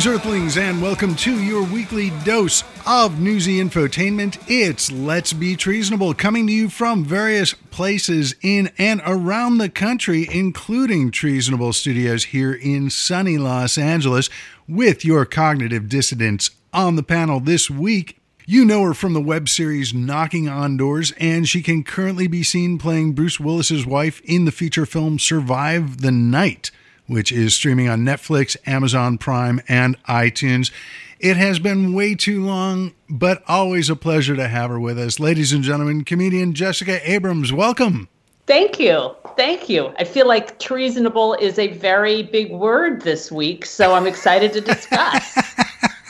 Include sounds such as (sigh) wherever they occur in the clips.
Greetings, Earthlings, and welcome to your weekly dose of newsy infotainment. It's Let's Be Treasonable, coming to you from various places in and around the country, including Treasonable Studios here in sunny Los Angeles, with your cognitive dissidents on the panel this week. You know her from the web series Knocking on Doors, and she can currently be seen playing Bruce Willis's wife in the feature film Survive the Night which is streaming on Netflix, Amazon Prime, and iTunes. It has been way too long, but always a pleasure to have her with us. Ladies and gentlemen, comedian Jessica Abrams, welcome. Thank you. Thank you. I feel like treasonable is a very big word this week, so I'm excited to discuss.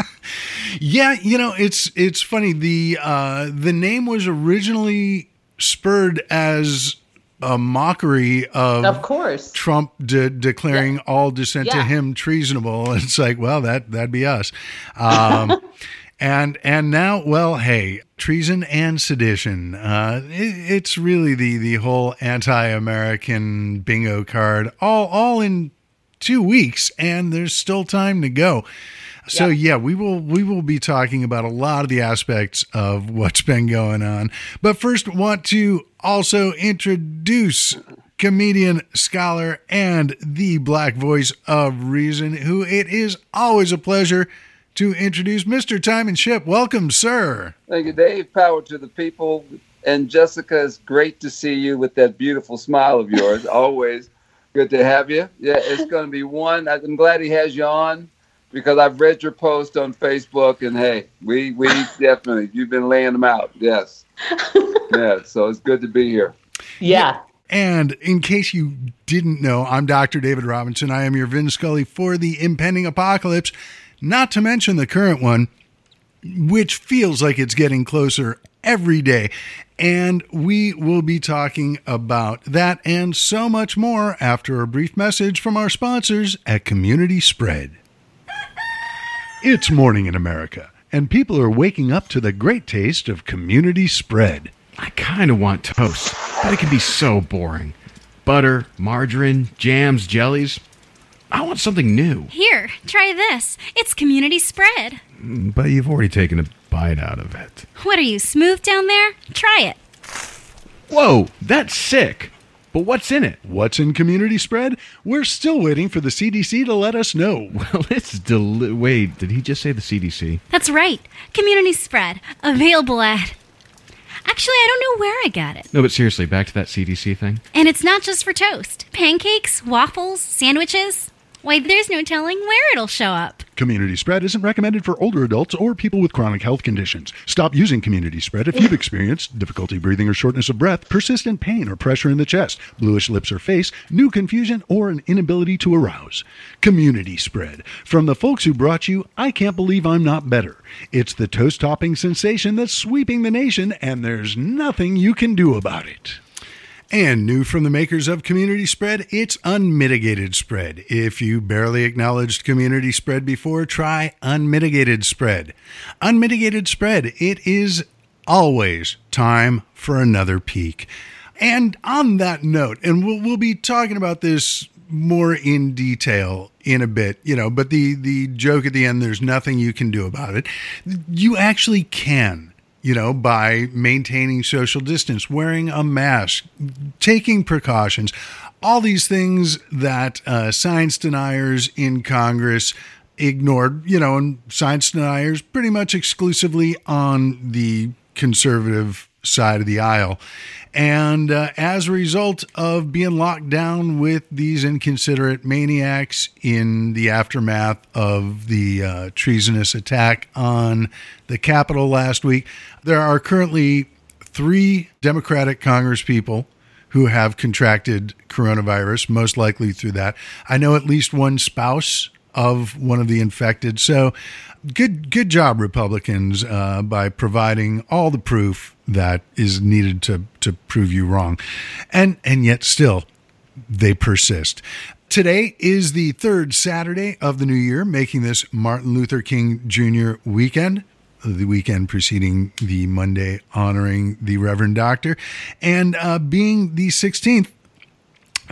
(laughs) yeah, you know, it's it's funny. The uh the name was originally spurred as a mockery of, of course, Trump de- declaring yeah. all dissent yeah. to him treasonable. (laughs) It's like, well, that that'd be us. Um, (laughs) and and now, well, hey, treason and sedition. Uh, it, it's really the the whole anti-American bingo card, all all in two weeks, and there's still time to go. So yeah. yeah, we will we will be talking about a lot of the aspects of what's been going on. But first want to also introduce comedian, scholar, and the black voice of reason, who it is always a pleasure to introduce Mr. Time and Ship. Welcome, sir. Thank you, Dave. Power to the people. And Jessica, it's great to see you with that beautiful smile of yours. always good to have you. Yeah, it's going to be one. I'm glad he has you on because I've read your post on Facebook, and hey, we we definitely you've been laying them out. Yes, (laughs) yeah. So it's good to be here. Yeah. And in case you didn't know, I'm Dr. David Robinson. I am your Vin Scully for the impending apocalypse, not to mention the current one, which feels like it's getting closer every day. And we will be talking about that and so much more after a brief message from our sponsors at Community Spread. It's morning in America, and people are waking up to the great taste of community spread. I kind of want toast, but it can be so boring. Butter, margarine, jams, jellies. I want something new. Here, try this. It's community spread. But you've already taken a bite out of it. What are you, smooth down there? Try it. Whoa, that's sick. But what's in it? What's in community spread? We're still waiting for the CDC to let us know. (laughs) Well, it's deli- wait, did he just say the CDC? That's right. Community spread available at Actually, I don't know where I got it. No, but seriously, back to that CDC thing. And it's not just for toast. Pancakes, waffles, sandwiches. Why, there's no telling where it'll show up. Community spread isn't recommended for older adults or people with chronic health conditions. Stop using community spread if you've (laughs) experienced difficulty breathing or shortness of breath, persistent pain or pressure in the chest, bluish lips or face, new confusion, or an inability to arouse. Community spread. From the folks who brought you I Can't Believe I'm Not Better. It's the toast topping sensation that's sweeping the nation, and there's nothing you can do about it. And new from the makers of Community Spread, it's Unmitigated Spread. If you barely acknowledged Community Spread before, try Unmitigated Spread. Unmitigated Spread, it is always time for another peak. And on that note, and we'll, we'll be talking about this more in detail in a bit, you know, but the, the joke at the end, there's nothing you can do about it. You actually can you know, by maintaining social distance, wearing a mask, taking precautions, all these things that uh, science deniers in Congress ignored, you know, and science deniers pretty much exclusively on the conservative side of the aisle. And uh, as a result of being locked down with these inconsiderate maniacs in the aftermath of the uh, treasonous attack on the Capitol last week, there are currently three Democratic Congresspeople who have contracted coronavirus, most likely through that. I know at least one spouse of one of the infected. So good good job republicans uh, by providing all the proof that is needed to to prove you wrong. And and yet still they persist. Today is the third saturday of the new year making this martin luther king jr weekend the weekend preceding the monday honoring the reverend doctor. And uh, being the 16th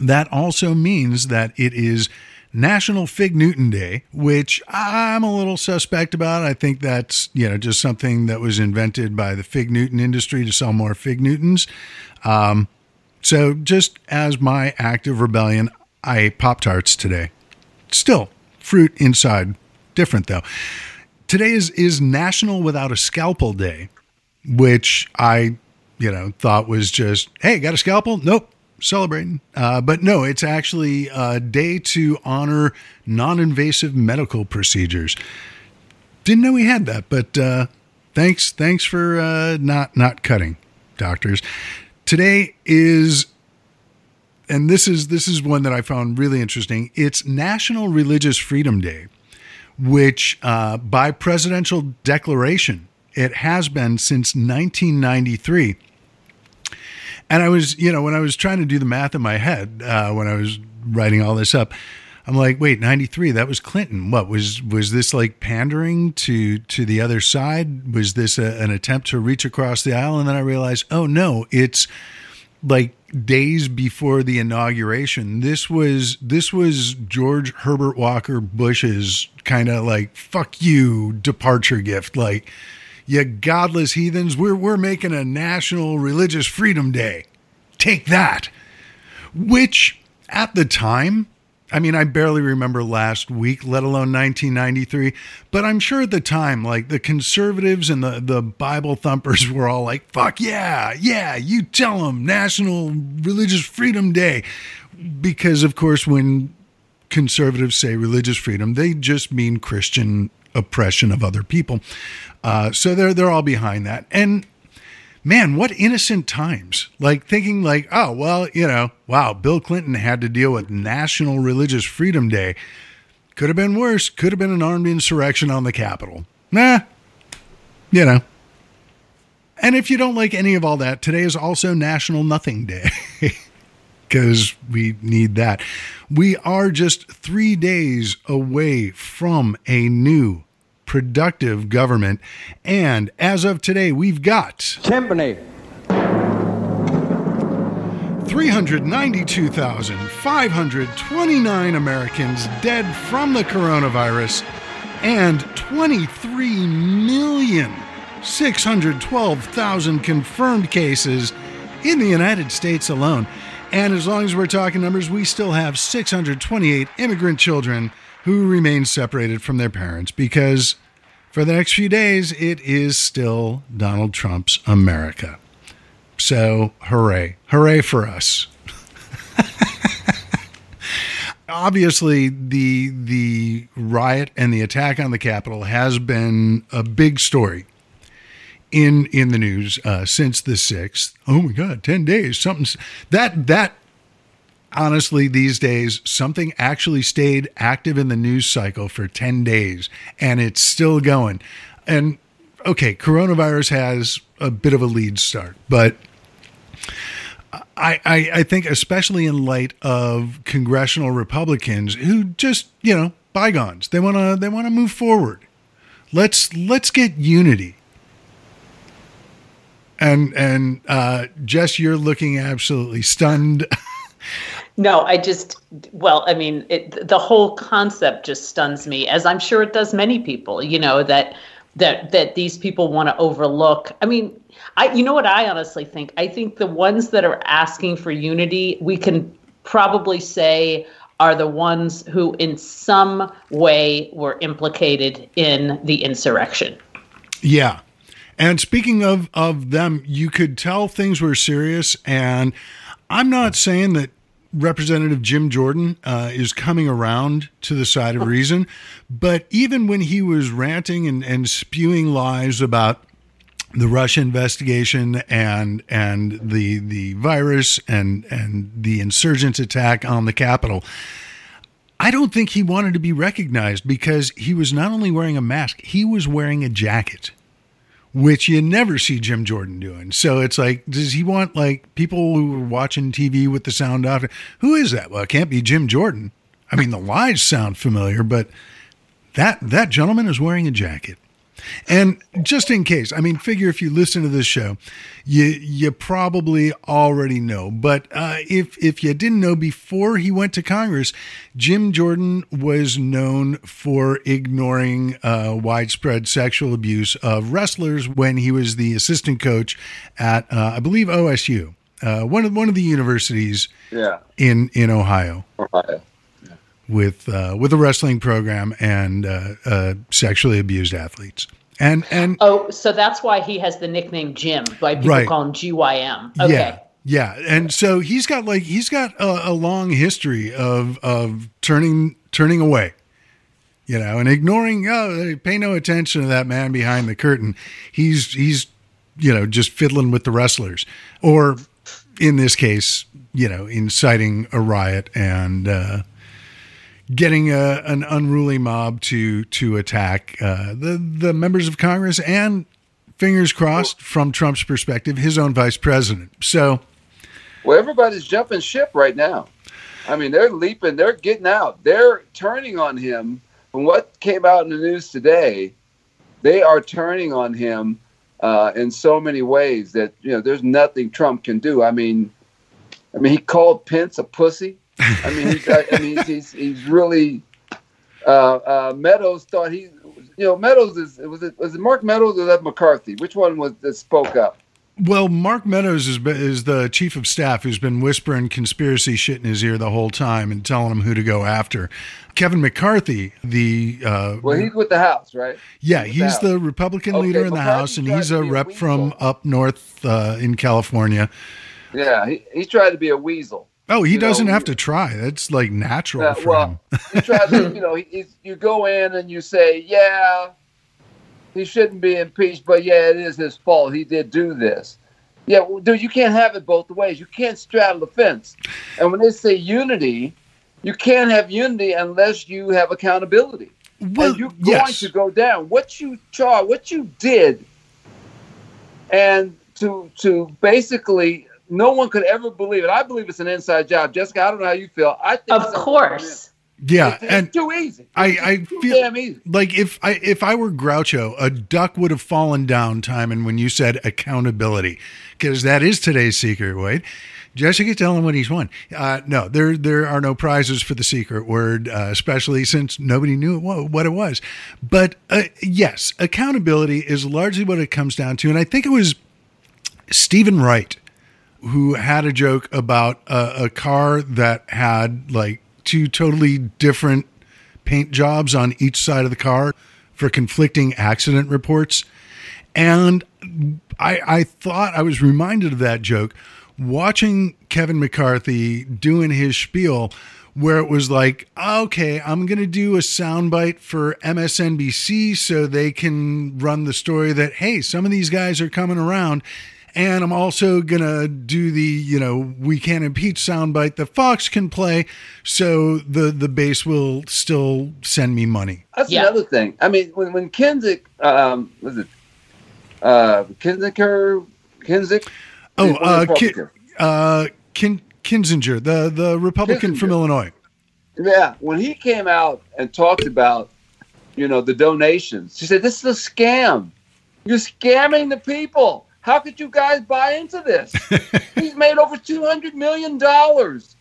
that also means that it is National Fig Newton Day, which I'm a little suspect about. I think that's you know just something that was invented by the fig Newton industry to sell more fig Newtons. Um, so just as my act of rebellion, I ate Pop Tarts today. Still fruit inside, different though. Today is is National Without a Scalpel Day, which I you know thought was just hey, got a scalpel? Nope celebrating. Uh, but no, it's actually a day to honor non invasive medical procedures. Didn't know we had that, but uh, thanks, thanks for uh, not not cutting, doctors. Today is, and this is this is one that I found really interesting. It's National Religious Freedom Day, which uh, by presidential declaration it has been since 1993 and I was, you know, when I was trying to do the math in my head, uh, when I was writing all this up, I'm like, wait, 93, that was Clinton. What was was this like pandering to to the other side? Was this a, an attempt to reach across the aisle? And then I realized, oh no, it's like days before the inauguration. This was this was George Herbert Walker Bush's kind of like fuck you departure gift. Like you godless heathens, we're, we're making a national religious freedom day. Take that. Which, at the time, I mean, I barely remember last week, let alone 1993, but I'm sure at the time, like the conservatives and the, the Bible thumpers (laughs) were all like, fuck yeah, yeah, you tell them National Religious Freedom Day. Because, of course, when conservatives say religious freedom, they just mean Christian oppression of other people. Uh, so they're they're all behind that. And man, what innocent times! Like thinking like, oh well, you know, wow, Bill Clinton had to deal with National Religious Freedom Day. Could have been worse. Could have been an armed insurrection on the Capitol. Nah, you know. And if you don't like any of all that, today is also National Nothing Day. (laughs) because we need that. We are just three days away from a new productive government. And as of today, we've got Timpani. 392,529 Americans dead from the coronavirus and 23,612,000 confirmed cases in the United States alone. And as long as we're talking numbers, we still have 628 immigrant children who remain separated from their parents because for the next few days, it is still Donald Trump's America. So, hooray. Hooray for us. (laughs) Obviously, the the riot and the attack on the Capitol has been a big story in in the news uh, since the sixth. Oh my God, ten days. Something that that honestly, these days, something actually stayed active in the news cycle for 10 days and it's still going. And okay, coronavirus has a bit of a lead start, but I, I, I think, especially in light of congressional Republicans who just, you know, bygones, they want to they want to move forward. Let's let's get unity. And and uh, Jess, you're looking absolutely stunned. (laughs) No, I just, well, I mean, it, the whole concept just stuns me, as I'm sure it does many people. You know that that that these people want to overlook. I mean, I, you know what I honestly think. I think the ones that are asking for unity, we can probably say are the ones who, in some way, were implicated in the insurrection. Yeah. And speaking of of them, you could tell things were serious. And I'm not saying that Representative Jim Jordan uh, is coming around to the side of reason. But even when he was ranting and, and spewing lies about the Russia investigation and and the the virus and and the insurgent attack on the Capitol, I don't think he wanted to be recognized because he was not only wearing a mask, he was wearing a jacket which you never see Jim Jordan doing. So it's like, does he want like people who are watching TV with the sound off? Who is that? Well, it can't be Jim Jordan. I mean, the lies sound familiar, but that that gentleman is wearing a jacket. And just in case, I mean, figure if you listen to this show, you you probably already know. But uh, if if you didn't know before he went to Congress, Jim Jordan was known for ignoring uh, widespread sexual abuse of wrestlers when he was the assistant coach at, uh, I believe, OSU, uh, one of one of the universities Yeah. in in Ohio Ohio. With uh, with a wrestling program and uh, uh, sexually abused athletes. And and Oh, so that's why he has the nickname Jim. Why people Right. call him GYM. Okay. yeah, yeah, and so he's got like he's got a, a long history of of turning turning away, you know, and ignoring. Oh, pay no attention to that man behind the curtain. He's he's you know just fiddling with the wrestlers, or in this case, you know, inciting a riot and. Uh, getting a, an unruly mob to to attack uh, the the members of Congress and fingers crossed from Trump's perspective his own vice president. So Well, everybody's jumping ship right now. I mean, they're leaping, they're getting out, they're turning on him. From what came out in the news today, they are turning on him uh, in so many ways that you know there's nothing Trump can do. I mean, I mean, he called Pence a pussy. I mean, he's, I, mean, he's, he's, he's really. Uh, uh, Meadows thought he, you know, Meadows is was it was it Mark Meadows or that McCarthy? Which one was that spoke up? well, Mark Meadows is is the chief of staff who's been whispering conspiracy shit in his ear the whole time and telling him who to go after. Kevin McCarthy, the uh, Well, he's with the House, right? yeah, with he's the the Republican Okay, leader in the House, and he's a be a rep from up north uh, in California. Yeah, he, he tried to be a weasel. Oh, he doesn't have to try. That's like natural Yeah, for well, him. he tried to, (laughs) you know, he's, you go in and you say, yeah, he shouldn't be impeached, but yeah, it is his fault. He did do this. Yeah, well, dude, you can't have it both ways. You can't straddle the fence. And when they say unity, you can't have unity unless you have accountability. Well, and you're going yes. to go down. What you char, what you did, and to to basically, no one could ever believe it. I believe it's an inside job, Jessica. I don't know how you feel. I think Of it's- course. Yeah, it's, it's and too easy. I I Too feel damn easy. like if I if I were Groucho, a duck would have fallen down, Time and when you said accountability, because that is today's secret. Wait, Jessica, tell him what he's won. Uh, no, there there are no prizes for the secret word, uh, especially since nobody knew it, what it was. But uh, yes, accountability is largely what it comes down to, and I think it was Steven Wright who had a joke about a, a car that had like two totally different paint jobs on each side of the car for conflicting accident reports. And I, I thought I was reminded of that joke watching Kevin McCarthy doing his spiel where it was like, okay, I'm going to do a soundbite for MSNBC so they can run the story that, hey, some of these guys are coming around. And I'm also going to do the, you know, we can't impeach soundbite that Fox can play so the, the base will still send me money. That's Yeah. another thing. I mean, when when Kinzick, um, was it uh, Kinzicker, Kinzick? Oh, One uh, Ki- Republican. uh, Kin- Kinzinger, the, the Republican from Illinois. Yeah, when he came out and talked about, you know, the donations, she said, "This is a scam. You're scamming the people. How could you guys buy into this? (laughs) He's made over two hundred million dollars,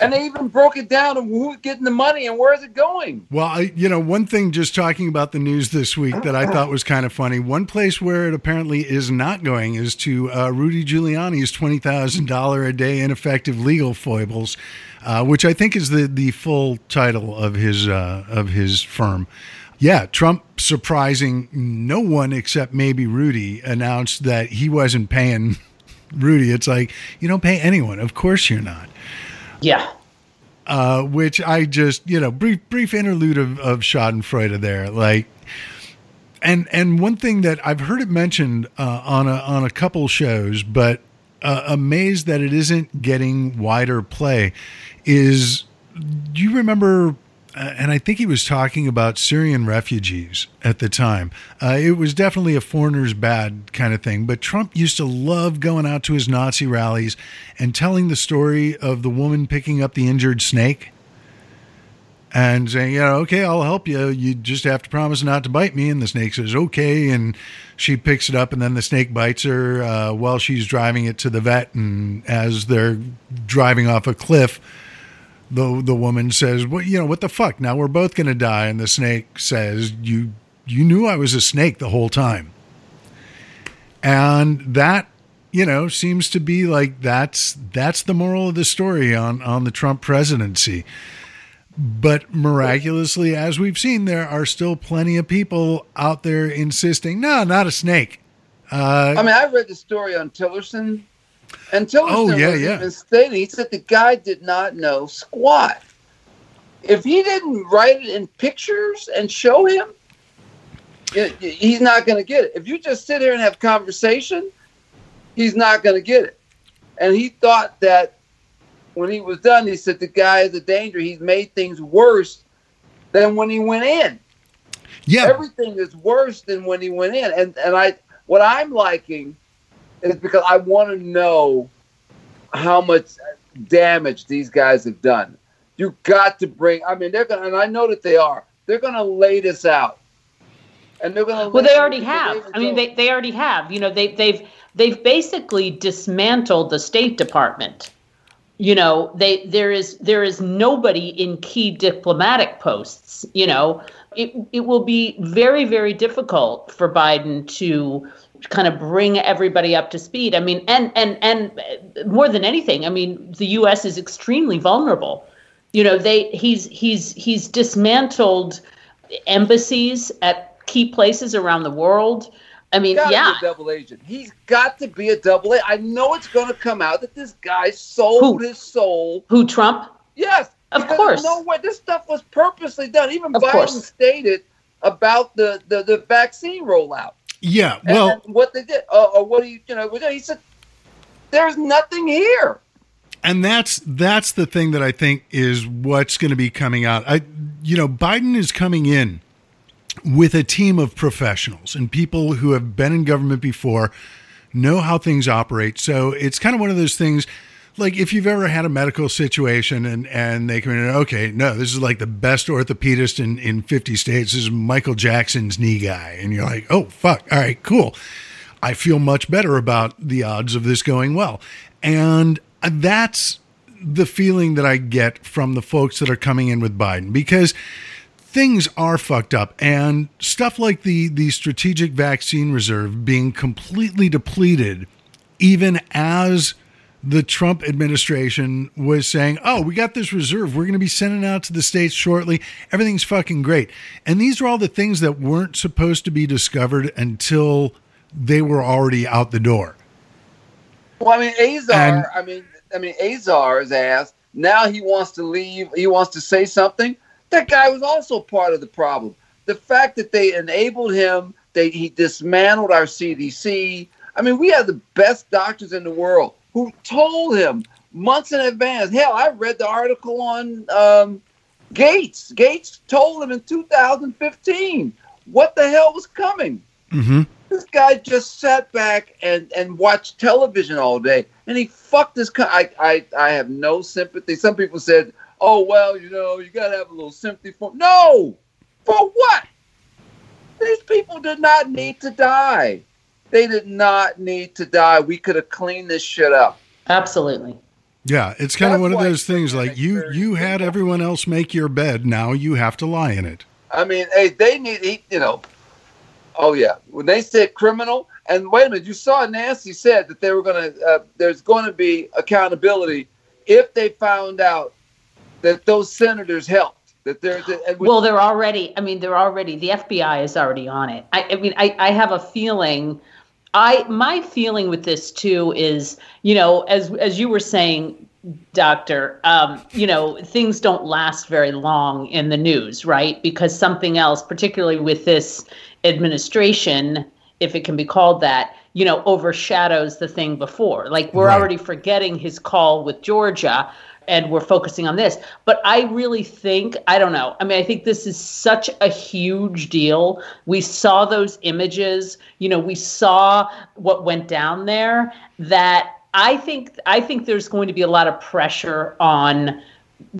and they even broke it down of who's getting the money and where is it going." Well, I, you know, one thing just talking about the news this week that I thought was kind of funny. One place where it apparently is not going is to uh, Rudy Giuliani's twenty thousand dollar a day ineffective legal foibles, uh, which I think is the the full title of his uh, of his firm. Yeah, Trump surprising no one except maybe Rudy announced that he wasn't paying (laughs) Rudy. It's like you don't pay anyone. Of course you're not Yeah. uh, which I just you know brief brief interlude of, of Schadenfreude there, like, and and one thing that I've heard it mentioned uh, on a on a couple shows, but uh, amazed that it isn't getting wider play, is do you remember? Uh, and I think he was talking about Syrian refugees at the time. Uh, it was definitely a foreigner's bad kind of thing. But Trump used to love going out to his Nazi rallies and telling the story of the woman picking up the injured snake. and saying, you know, okay, I'll help you. You just have to promise not to bite me. And the snake says, okay. And she picks it up, and then the snake bites her uh, while she's driving it to the vet. And as they're driving off a cliff, the the woman says, "Well, you know what the fuck? Now we're both gonna die." And the snake says, "You you knew I was a snake the whole time." And that you know seems to be like that's that's the moral of the story on on the Trump presidency. But miraculously, as we've seen, there are still plenty of people out there insisting, no, not a snake. Uh, I mean, I read the story on Tillerson, and Tillerson Oh, yeah, was yeah. even stating he said the guy did not know squat. If he didn't write it in pictures and show him, he's not going to get it. If you just sit here and have conversation, he's not going to get it. And he thought that when he was done, he said the guy is a danger. He's made things worse than when he went in yeah, everything is worse than when he went in. And and I what I'm liking is because I want to know how much damage these guys have done. You got to bring. I mean, they're gonna, and I know that they are. They're gonna lay this out, and they're gonna. Well, they already have. I mean, they, they already have. You know, they they've they've basically dismantled the State Department. You know, they there is there is nobody in key diplomatic posts. You know, it it will be very very difficult for Biden to kind of bring everybody up to speed. I mean, and and and more than anything, I mean, the U.S. is extremely vulnerable. You know, they he's he's he's dismantled embassies at key places around the world. I mean, yeah. be a double agent. He's got to be a double agent. I know it's going to come out that this guy sold Who? his soul. Who Trump? Yes, Of course. No way. This stuff was purposely done. Even Of Biden course. stated about the, the the vaccine rollout. Yeah. Well, what they did, uh, or what he, you know, he said, "There's nothing here." and that's that's the thing that I think is what's going to be coming out. I, you know, Biden is coming in with a team of professionals and people who have been in government before, know how things operate. So it's kind of one of those things. Like if you've ever had a medical situation and and they come in, and, okay, no, this is like the best orthopedist in in 50 states. This is Michael Jackson's knee guy, and you're like, oh fuck, all right, cool. I feel much better about the odds of this going well. And that's the feeling that I get from the folks that are coming in with Biden because things are fucked up and stuff like the the strategic vaccine reserve being completely depleted even as the Trump administration was saying, "Oh, we got this reserve. We're going to be sending out to the states shortly. Everything's fucking great." And these are all the things that weren't supposed to be discovered until they were already out the door. Well, I mean, Azar. And- I mean, I mean, Azar's ass. Now he wants to leave. He wants to say something. That guy was also part of the problem. The fact that they enabled him, they he dismantled our CDC. I mean, we have the best doctors in the world who told him months in advance. Hell, I read the article on um, Gates. Gates told him in 2015 what the hell was coming. Mm-hmm. This guy just sat back and, and watched television all day, and he fucked this. Co- I, I I have no sympathy. Some people said, "Oh well, you know, you gotta have a little sympathy for." No, for what? These people did not need to die. They did not need to die. We could have cleaned this shit up. Absolutely. Yeah, it's kind of one of those things like you you had everyone else make your bed, now you have to lie in it. I mean, hey, they need, he, you know. Oh yeah, when they said criminal, and wait a minute, you saw Nancy said that they were going to. Uh, there's going to be accountability if they found out that those senators helped. That they're that, Well, they're already. I mean, they're already. The FBI is already on it. I, I mean, I, I have a feeling. I my feeling with this too is, you know, as as you were saying, Doctor, um, you know, things don't last very long in the news, right? Because something else, particularly with this administration, if it can be called that, you know, overshadows the thing before. Like we're Right. already forgetting his call with Georgia and we're focusing on this. But I really think, I don't know. I mean, I think this is such a huge deal. We saw those images, you know, we saw what went down there that I think I think there's going to be a lot of pressure on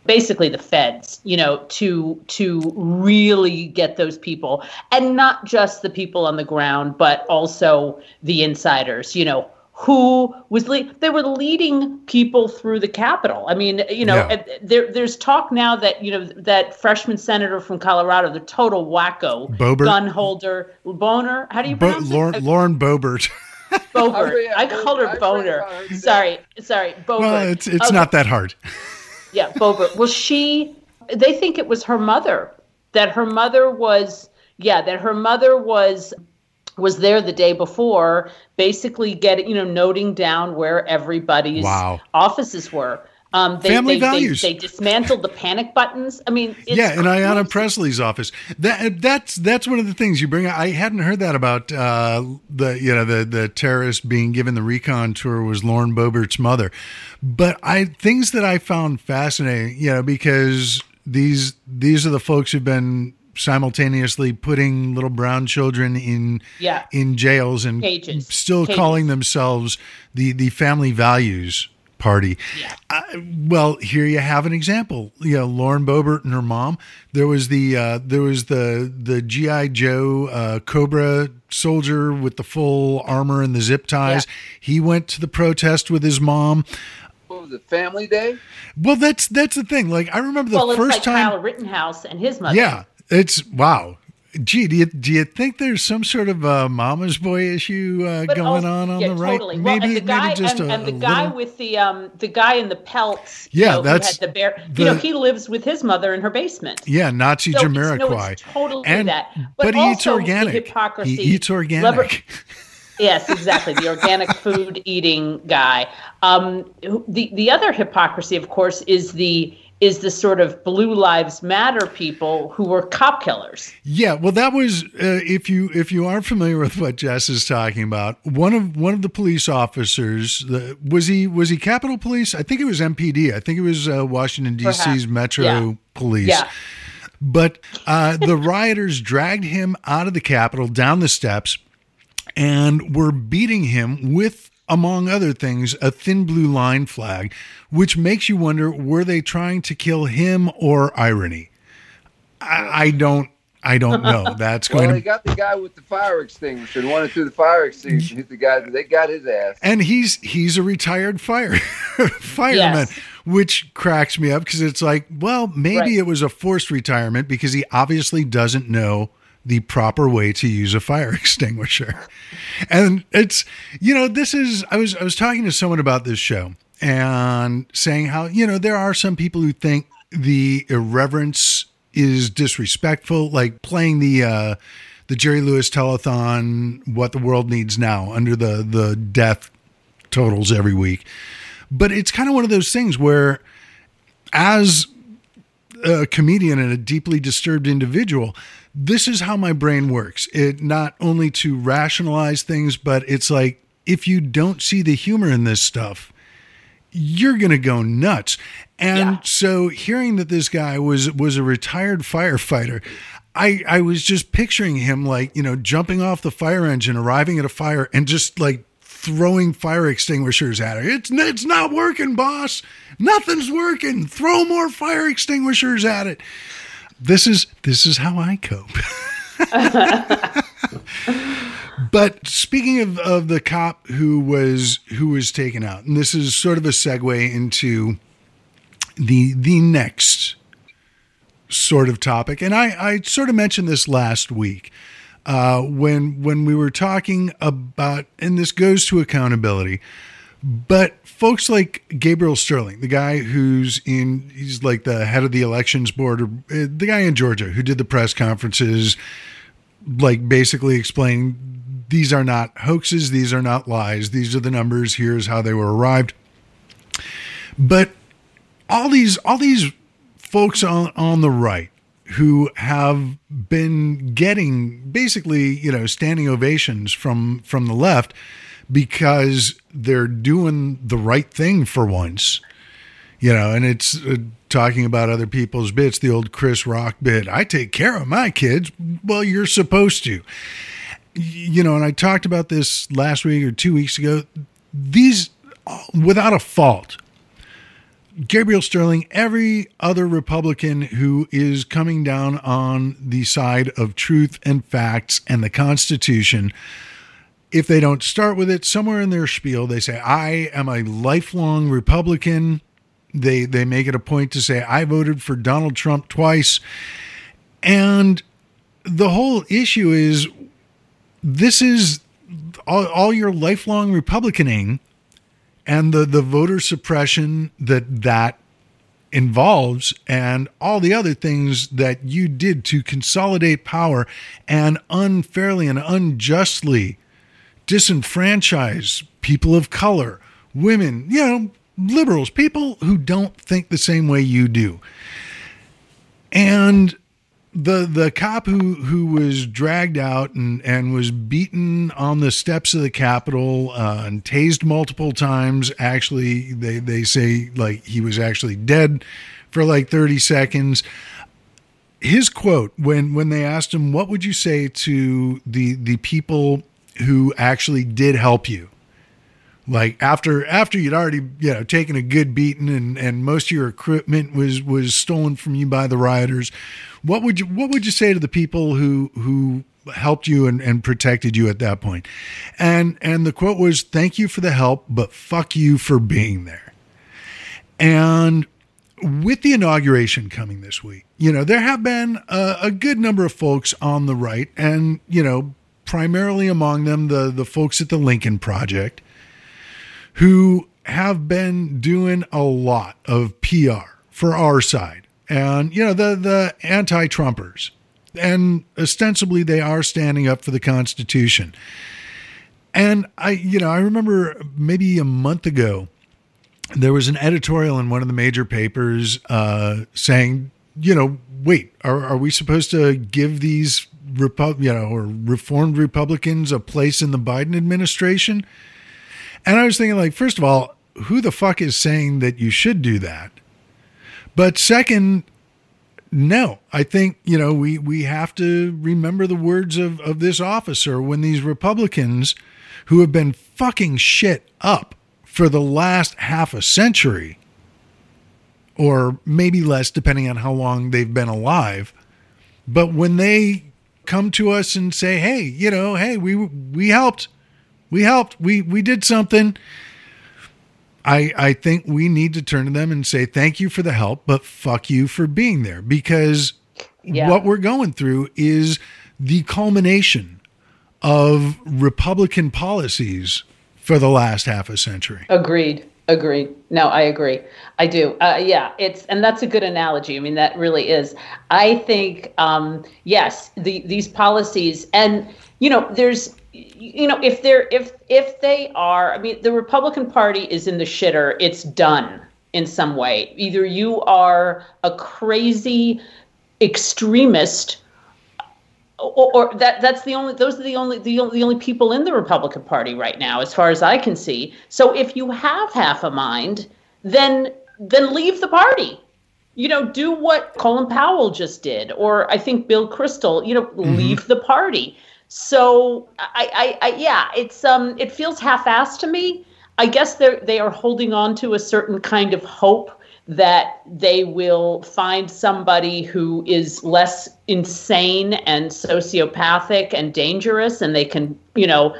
basically the feds you know to to really get those people and not just the people on the ground but also the insiders you know who was le- they were leading people through the Capitol. I mean, you know, Yeah. there there's talk now that you know that freshman senator from Colorado, the total wacko, Boebert? gun holder, Boner. How do you Bo- pronounce Lauren, it? Lauren Bobert. (laughs) Boebert. Oh, yeah, I Bo- called her I've Boner. about her today. Sorry, sorry, Boebert. well, it's it's Okay. not that hard. (laughs) Yeah, Bobert. Well, she, they think it was her mother. That her mother was, yeah, that her mother was was there the day before, basically getting, you know, noting down where everybody's Wow. offices were. Um, they, Family they, values. They, they dismantled the panic buttons. I mean, it's yeah, in Ayanna. Presley's office. That that's that's one of the things you bring. I hadn't heard that about uh, the you know the the terrorist being given the recon tour was Lauren Boebert's mother, but I things that I found fascinating. You know because these these are the folks who've been simultaneously putting little brown children in Yeah. in jails and Cages. still Cages. calling themselves the the family values party. Yeah. I, well, here you have an example. You know, Lauren Boebert and her mom. There was the uh, there was the the GI Joe uh, Cobra soldier with the full armor and the zip ties. He went to the protest with his mom. What was it? Family Day? Well, that's that's the thing. Like I remember the well, it's first like time. Kyle Rittenhouse and his mother. Yeah, it's wow. Gee, do you, do you think there's some sort of uh, mama's boy issue uh, going also- on on yeah, the right? Totally. Well, Maybe and the guy and, a, and the guy little- with the um the guy in the pelts. you Yeah, know, that's had the bear. the- you know, he lives with his mother in her basement. Yeah, Nazi So it's- no, totally and, that. But, But he eats organic. hypocrisy, he eats organic. (laughs) Yes, exactly. The organic food eating guy. Um, the the other hypocrisy, of course, is the is the sort of blue lives matter people who were cop killers. Yeah, well, that was uh, if you if you aren't familiar with what Jess is talking about. One of one of the police officers the, was he was he Capitol Police? I think it was MPD. I think it was uh, Washington D.C.'s Perhaps. Metro Yeah. Police. Yeah. But uh, the rioters dragged him out of the Capitol down the steps and were beating him with, among other things, a thin blue line flag, which makes you wonder were they trying to kill him or irony? I, I don't. I don't know. (laughs) That's Well, going they to. got the guy with the fire extinguisher. The one that threw the fire extinguisher hit the guy. They got his ass. And he's he's a retired fire (laughs) fireman, Yes. which cracks me up because it's like, well, maybe Right. it was a forced retirement because he obviously doesn't know the proper way to use a fire (laughs) extinguisher. And it's you know, this is I was I was talking to someone about this show and saying how, you know, there are some people who think the irreverence is disrespectful, like playing the uh the Jerry Lewis telethon what the world needs now under the the death totals every week. But it's kind of one of those things where as a comedian and a deeply disturbed individual, this is how my brain works. It not only to rationalize things, but it's like if you don't see the humor in this stuff, you're going to go nuts. And Yeah. so hearing that this guy was was a retired firefighter, I I was just picturing him like, you know, jumping off the fire engine, arriving at a fire and just like throwing fire extinguishers at it. It's it's not working, boss. Nothing's working. Throw more fire extinguishers at it. This is this is how I cope. (laughs) But speaking of, of the cop who was who was taken out, and this is sort of a segue into the the next sort of topic, and I, I sort of mentioned this last week uh, when when we were talking about, and this goes to accountability. But folks like Gabriel Sterling, the guy who's in, he's like the head of the elections board, or, uh, the guy in Georgia who did the press conferences, like basically explaining these are not hoaxes, these are not lies, these are the numbers, here's how they were arrived. But all these all these folks on on the right who have been getting basically, you know, standing ovations from from the left because they're doing the right thing for once. You know, and it's uh, talking about other people's bits, the old Chris Rock bit. I take care of my kids. Well, you're supposed to. You know, and I talked about this last week or two weeks ago. These, without a fault, Gabriel Sterling, every other Republican who is coming down on the side of truth and facts and the Constitution, if they don't start with it somewhere in their spiel, they say, I am a lifelong Republican. They they make it a point to say, I voted for Donald Trump twice. And the whole issue is this is all, all your lifelong Republicaning and the, the voter suppression that that involves and all the other things that you did to consolidate power and unfairly and unjustly disenfranchise people of color, women, you know, liberals, people who don't think the same way you do. And the the cop who who was dragged out and and was beaten on the steps of the Capitol uh, and tased multiple times. Actually, they they say like he was actually dead for like thirty seconds. His quote when when they asked him, "What would you say to the the people who actually did help you?" like after after you'd already you know taken a good beating and and most of your equipment was was stolen from you by the rioters what would you what would you say to the people who who helped you and, and protected you at that point? and and the quote was thank you for the help but fuck you for being there and with the inauguration coming this week you know there have been a, a good number of folks on the right and you know primarily among them the the folks at the lincoln project who have been doing a lot of PR for our side. And, you know, the, the anti Trumpers. And ostensibly, they are standing up for the Constitution. And I, you know, I remember maybe a month ago, there was an editorial in one of the major papers uh, saying, you know, wait, are, are we supposed to give these, Repu- you know, or reformed Republicans a place in the Biden administration? And I was thinking, like, first of all, who the fuck is saying that you should do that? But second, no, I think, you know, we, we have to remember the words of, of this officer when these Republicans who have been fucking shit up for the last half a century, or maybe less, depending on how long they've been alive. But when they come to us and say, hey, you know, hey, we, we helped we helped. We we did something. I I think we need to turn to them and say thank you for the help, but fuck you for being there because yeah. what we're going through is the culmination of Republican policies for the last half a century. Agreed. Agreed. No, I agree. I do. Uh, yeah, it's and that's a good analogy. I mean, that really is. I think um, yes, the these policies and you know, there's you know if they're if if they are i mean the republican party is in the shitter it's done in some way either you are a crazy extremist or, or, that that's the only those are the only the, only the only people in the republican party right now as far as i can see so if you have half a mind then then leave the party you know do what colin powell just did or i think bill kristol you know mm-hmm. leave the party so I, I, I yeah, it's um, it feels half-assed to me. I guess they they are holding on to a certain kind of hope that they will find somebody who is less insane and sociopathic and dangerous, and they can, you know.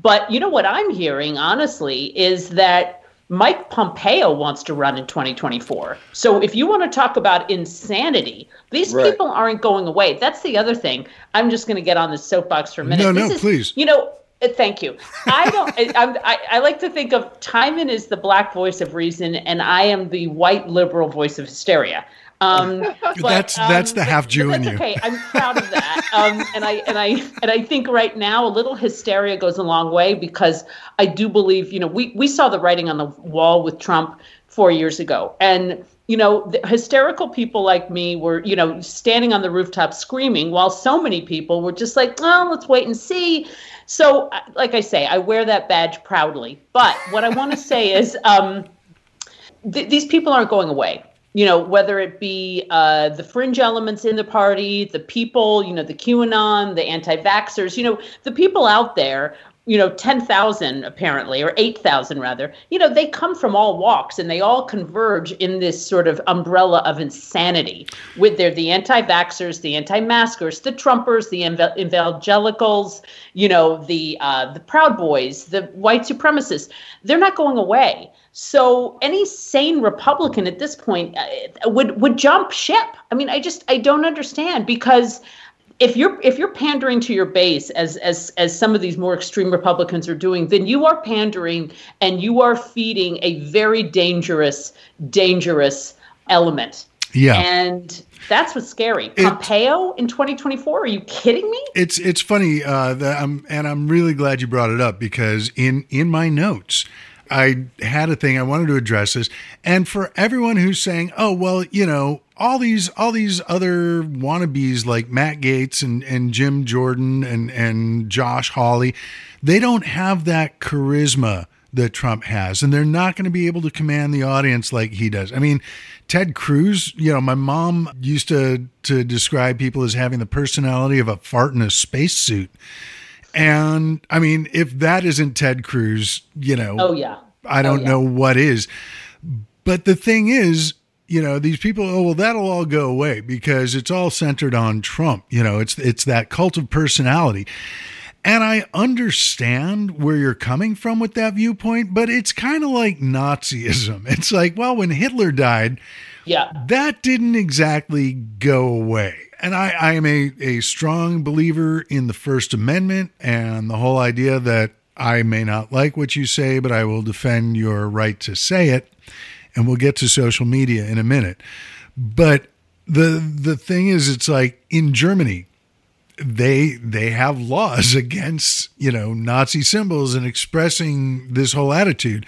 But you know what I'm hearing, honestly, is that Mike Pompeo wants to run in 2024. So if you want to talk about insanity, these right. people aren't going away. That's the other thing. I'm just going to get on the soapbox for a minute. No, this no, is, please. You know, thank you. I don't. I, I, I like to think of Timon as the black voice of reason, and I am the white liberal voice of hysteria. Um, (laughs) but, that's um, that's the half Jew in you. Okay, I'm proud of that. (laughs) Um, and I and I and I think right now a little hysteria goes a long way because I do believe you know we we saw the writing on the wall with Trump four years ago, and you know the hysterical people like me were you know standing on the rooftop screaming while so many people were just like oh let's wait and see. So like I say, I wear that badge proudly. But what I want to say is. (laughs) Um, th- these people aren't going away you know, whether it be uh, the fringe elements in the party, the people, you know, the QAnon, the anti vaxxers, you know, the people out there you know 10,000 apparently or 8,000 rather. You know they come from all walks and they all converge in this sort of umbrella of insanity with they're the anti-vaxxers the anti-maskers the trumpers the ev- evangelicals you know the uh, the proud boys the white supremacists. They're not going away. So any sane republican at this point uh, would would jump ship. I mean i just i don't understand because if you're if you're pandering to your base as as as some of these more extreme Republicans are doing, then you are pandering and you are feeding a very dangerous, dangerous element. Yeah. And that's what's scary. Pompeo in 2024? Are you kidding me? It's it's funny uh, that I'm and I'm really glad you brought it up because in in my notes I had a thing I wanted to address this, and for everyone who's saying, "Oh well, you know, all these all these other wannabes like Matt Gaetz and and Jim Jordan and and Josh Hawley, they don't have that charisma." that Trump has, and they're not going to be able to command the audience like he does. I mean, Ted Cruz, you know, my mom used to to describe people as having the personality of a fart in a spacesuit. And I mean, if that isn't Ted Cruz, you know, oh yeah, I don't oh, yeah. know what is. But the thing is, you know, these people, oh well, that'll all go away because it's all centered on Trump. You know, it's it's that cult of personality. And I understand where you're coming from with that viewpoint, but it's kind of like Nazism. (laughs) It's like, well, when Hitler died, yeah, that didn't exactly go away. And I, I am a, a strong believer in the First Amendment and the whole idea that I may not like what you say, but I will defend your right to say it. And we'll get to social media in a minute. But the the thing is it's like in Germany, they they have laws (laughs) against you know Nazi symbols and expressing this whole attitude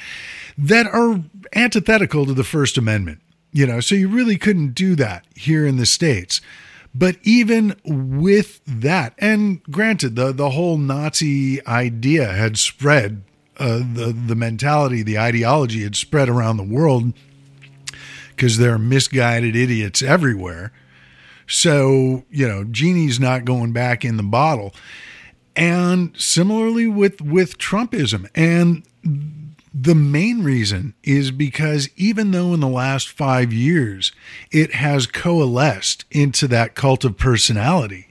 that are antithetical to the First Amendment. You know, so you really couldn't do that here in the states. But even with that, and granted, the the whole Nazi idea had spread, uh, the the mentality, the ideology had spread around the world because there are misguided idiots everywhere. So, you know, genie's not going back in the bottle. And similarly with with Trumpism. And the main reason is because even though in the last 5 years it has coalesced into that cult of personality,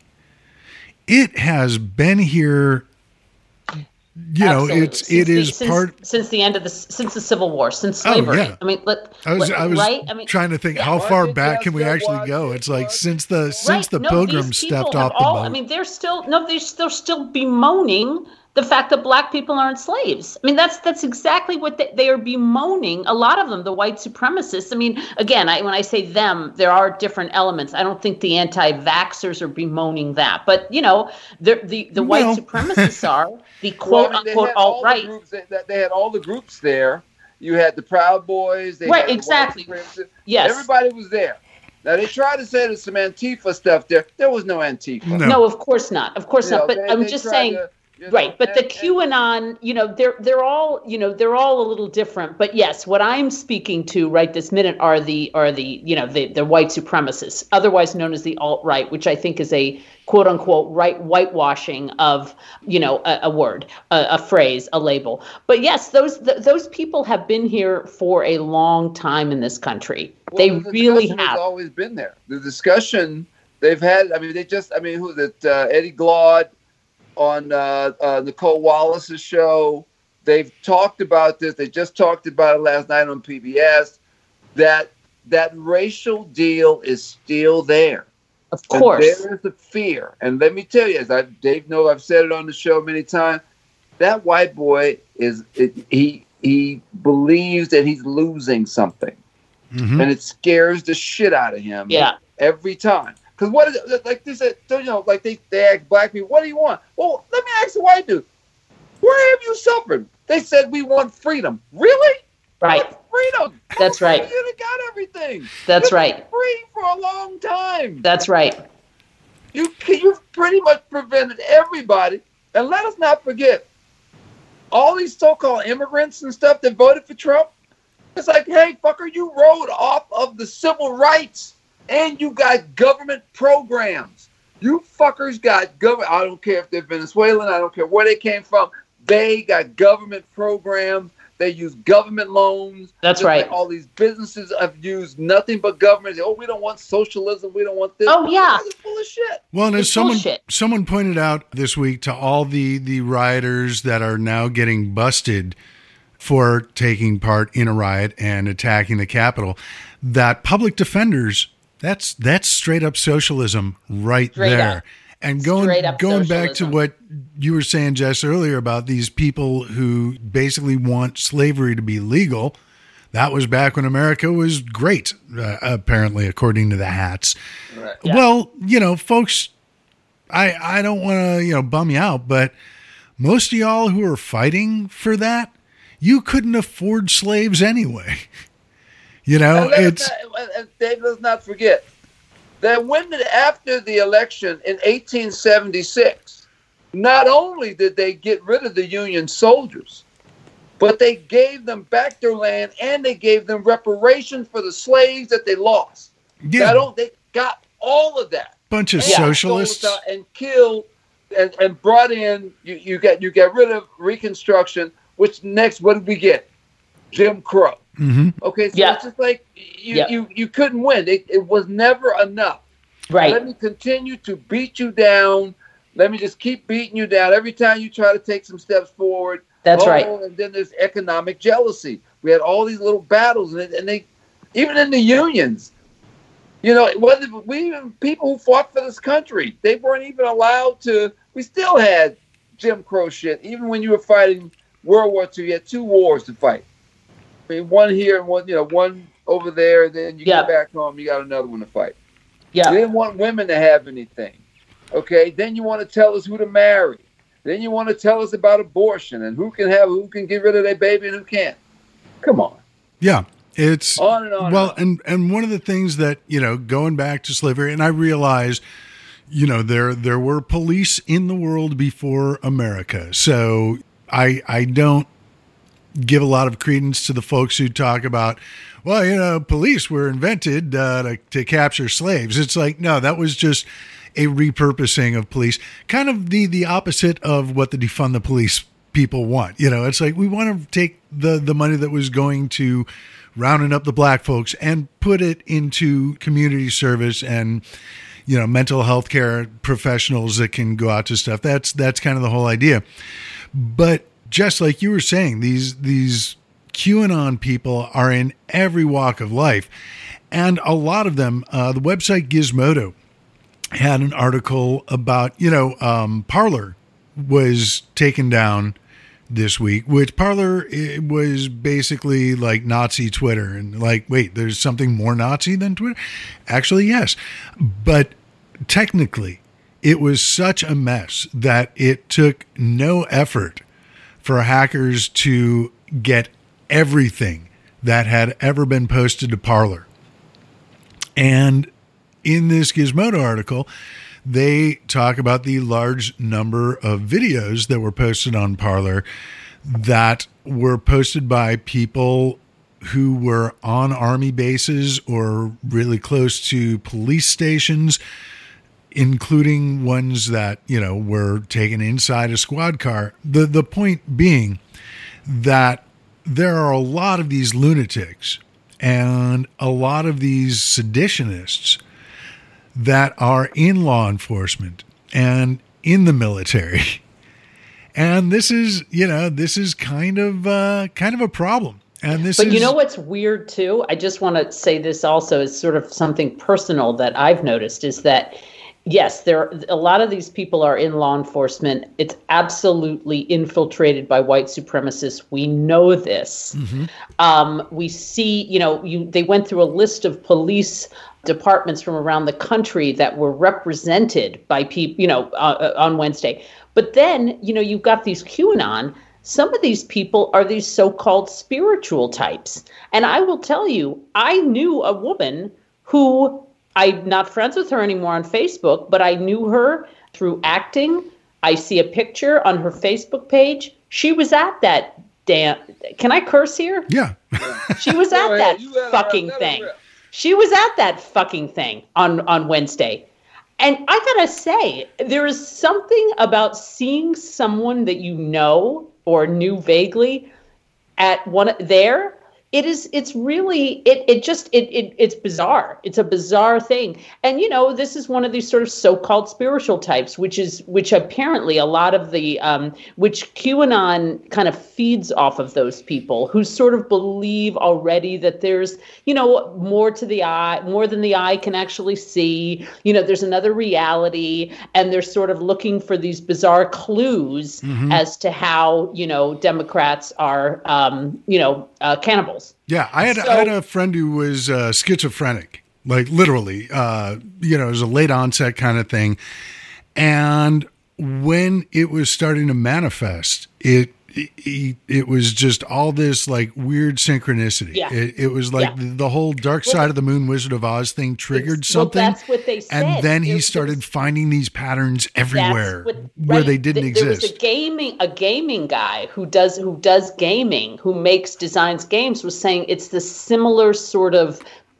it has been here you know Absolutely. it's Since it the- is since, part since the end of the since the Civil War, since Oh, slavery. yeah. I mean, let, I was let- I was right. I mean, trying to think how far back can we actually go? It's like since the since right. the no, pilgrims stepped have off the boat. I mean, they're still no, they're still still bemoaning the fact that black people aren't slaves. I mean, that's that's exactly what they, they are bemoaning. A lot of them, the white supremacists. I mean, again, I, when I say them, there are different elements. I don't think the anti-vaxxers are bemoaning that, but you know, the the, the white Well- supremacists (laughs) are the Well, quote I mean, they unquote had all alt the right. groups that, that- they had all the groups there. You had the Proud Boys. They Right, had exactly. Supremacists. Yes. Everybody was there. Now they tried to say there's some Antifa stuff there. There was no Antifa. No. No, of course not. Of course You not. know, But they- I'm they just saying. to, you know, Right, but the and- and- QAnon, you know, they're they're all, you know, they're all a little different. But yes, what I'm speaking to right this minute are the are the you know the the white supremacists, otherwise known as the alt right, which I think is a quote unquote right whitewashing of you know a, a word, a, a phrase, a label. But yes, those th- those people have been here for a long time in this country. Well, they the really have. always been there. The discussion they've had. I mean, they just. I mean, who that? Uh, Eddie Glaude on uh, uh, Nicolle Wallace's show. They've talked about this. They just talked about it last night on PBS. That that racial deal is still there. Of And course. there is a fear. And let me tell you, as I Dave know, I've said it on the show many times. That white boy is it, he he believes that he's losing something, Mhm. and it scares the shit out of him. Yeah. every time. Because what is it like? They said, so, you know, like they they ask black people, "What do you want?" Well, let me ask the white dude, "Where have you suffered?" They said, "We want freedom." Really? Right. Freedom. That's right. You got everything. That's been right. Free for a long time. That's right. You you've pretty much prevented everybody. And let us not forget, all these so-called immigrants and stuff that voted for Trump. It's like, hey, fucker, you rode off of the civil rights, and you got government programs. You fuckers got government. I don't care if they're Venezuelan. I don't care where they came from. They got government programs. They use government loans. That's Just like right. all these businesses have used nothing but government. Oh, we don't want socialism. We don't want this. Oh, yeah. That's full of shit. Well, and as It's someone bullshit. someone pointed out this week to all the the rioters that are now getting busted for taking part in a riot and attacking the Capitol, that public defenders that's that's straight up socialism right Straight there. up. And going going back to what you were saying, Jess, earlier about these people who basically want slavery to be legal. That was back when America was great, uh, apparently, according to the hats. Right. Yeah. Well, you know, folks, I I don't want to you know bum you out, but most of y'all who are fighting for that, you couldn't afford slaves anyway. (laughs) You know, And let us it's not- and- and Dave, let's not forget that when the, after the election in 1876, not only did they get rid of the Union soldiers, but they gave them back their land and they gave them reparations for the slaves that they lost. yeah, Not only- they got all of that. bunch of And socialists. And killed and, and brought in you, you get you get rid of Reconstruction, which next what did we get? Jim Crow. Hmm Okay, so Yeah. it's just like you Yeah. you, you couldn't win. It, it was never enough. Right. Let me continue to beat you down. Let me just keep beating you down every time you try to take some steps forward. That's Oh, right. And then there's economic jealousy. We had all these little battles, and, it, and they, even in the unions, you know, whether we even people who fought for this country, they weren't even allowed to. We still had Jim Crow shit. Even when you were fighting World War II, you had two wars to fight. I mean, one here and one, you know, one over there. Then you Yeah. get back home, you got another one to fight. Yeah. You didn't want women to have anything. Okay. Then you want to tell us who to marry. Then you want to tell us about abortion and who can have, who can get rid of their baby and who can't. Come on. Yeah, it's On and on. and well, on. and and one of the things that you know, going back to slavery, and I realize, you know, there there were police in the world before America, so I I don't give a lot of credence to the folks who talk about, well, you know, police were invented uh, to, to capture slaves. It's like, no, that was just a repurposing of police, kind of the the opposite of what the defund the police people want. You know, it's like we want to take the the money that was going to rounding up the black folks and put it into community service and you know mental health care professionals that can go out to stuff that's that's kind of the whole idea but just like you were saying, these these QAnon people are in every walk of life, and a lot of them. Uh, the website Gizmodo had an article about you know um, Parler was taken down this week, which Parler was basically like Nazi Twitter, and like wait, there's something more Nazi than Twitter. Actually, yes, but technically. It was such a mess that it took no effort for hackers to get everything that had ever been posted to Parler. And in this Gizmodo article, they talk about the large number of videos that were posted on Parler that were posted by people who were on army bases or really close to police stations including ones that you know were taken inside a squad car. The the point being that there are a lot of these lunatics and a lot of these seditionists that are in law enforcement and in the military. (laughs) And this is, you know, this is kind of uh, kind of a problem. And this But is you know what's weird too? I just want to say this also is sort of something personal that I've noticed is that yes, there a lot of these people are in law enforcement. It's absolutely infiltrated by white supremacists. We know this. Um, we see, you know, you they went through a list of police departments from around the country that were represented by people, you know, uh, uh, on Wednesday. But then, you know, you've got these QAnon. Some of these people are these so-called spiritual types. And I will tell you, I knew a woman who I'm not friends with her anymore on Facebook, but I knew her through acting. I see a picture on her Facebook page. She was at that damn. Can I curse here? yeah. She was at (laughs) ahead. that You let her fucking her thing. She was at that fucking thing on on Wednesday. And I gotta say, there is something about seeing someone that you know or knew vaguely at one there it is it's really it it just it, it it's bizarre. It's a bizarre thing. And you know this is one of these sort of so-called spiritual types which is which apparently a lot of the um which qanon kind of feeds off of those people who sort of believe already that there's you know more to the eye more than the eye can actually see. You know there's another reality and they're sort of looking for these bizarre clues Mm-hmm. as to how you know democrats are um you know uh, cannibals Yeah, I had So- I had a friend who was uh, schizophrenic, like literally. Uh, you know, it was a late onset kind of thing, and when it was starting to manifest, it it, it was just all this like weird synchronicity. Yeah. It, it was like Yeah. the, the whole Dark Side of the Moon, Wizard of Oz thing triggered well, something. that's what they said. And then he started there's- finding these patterns everywhere what- where they didn't Th- There was exist. a gaming a gaming guy who does who does gaming, who makes designs games, was saying it's the similar sort of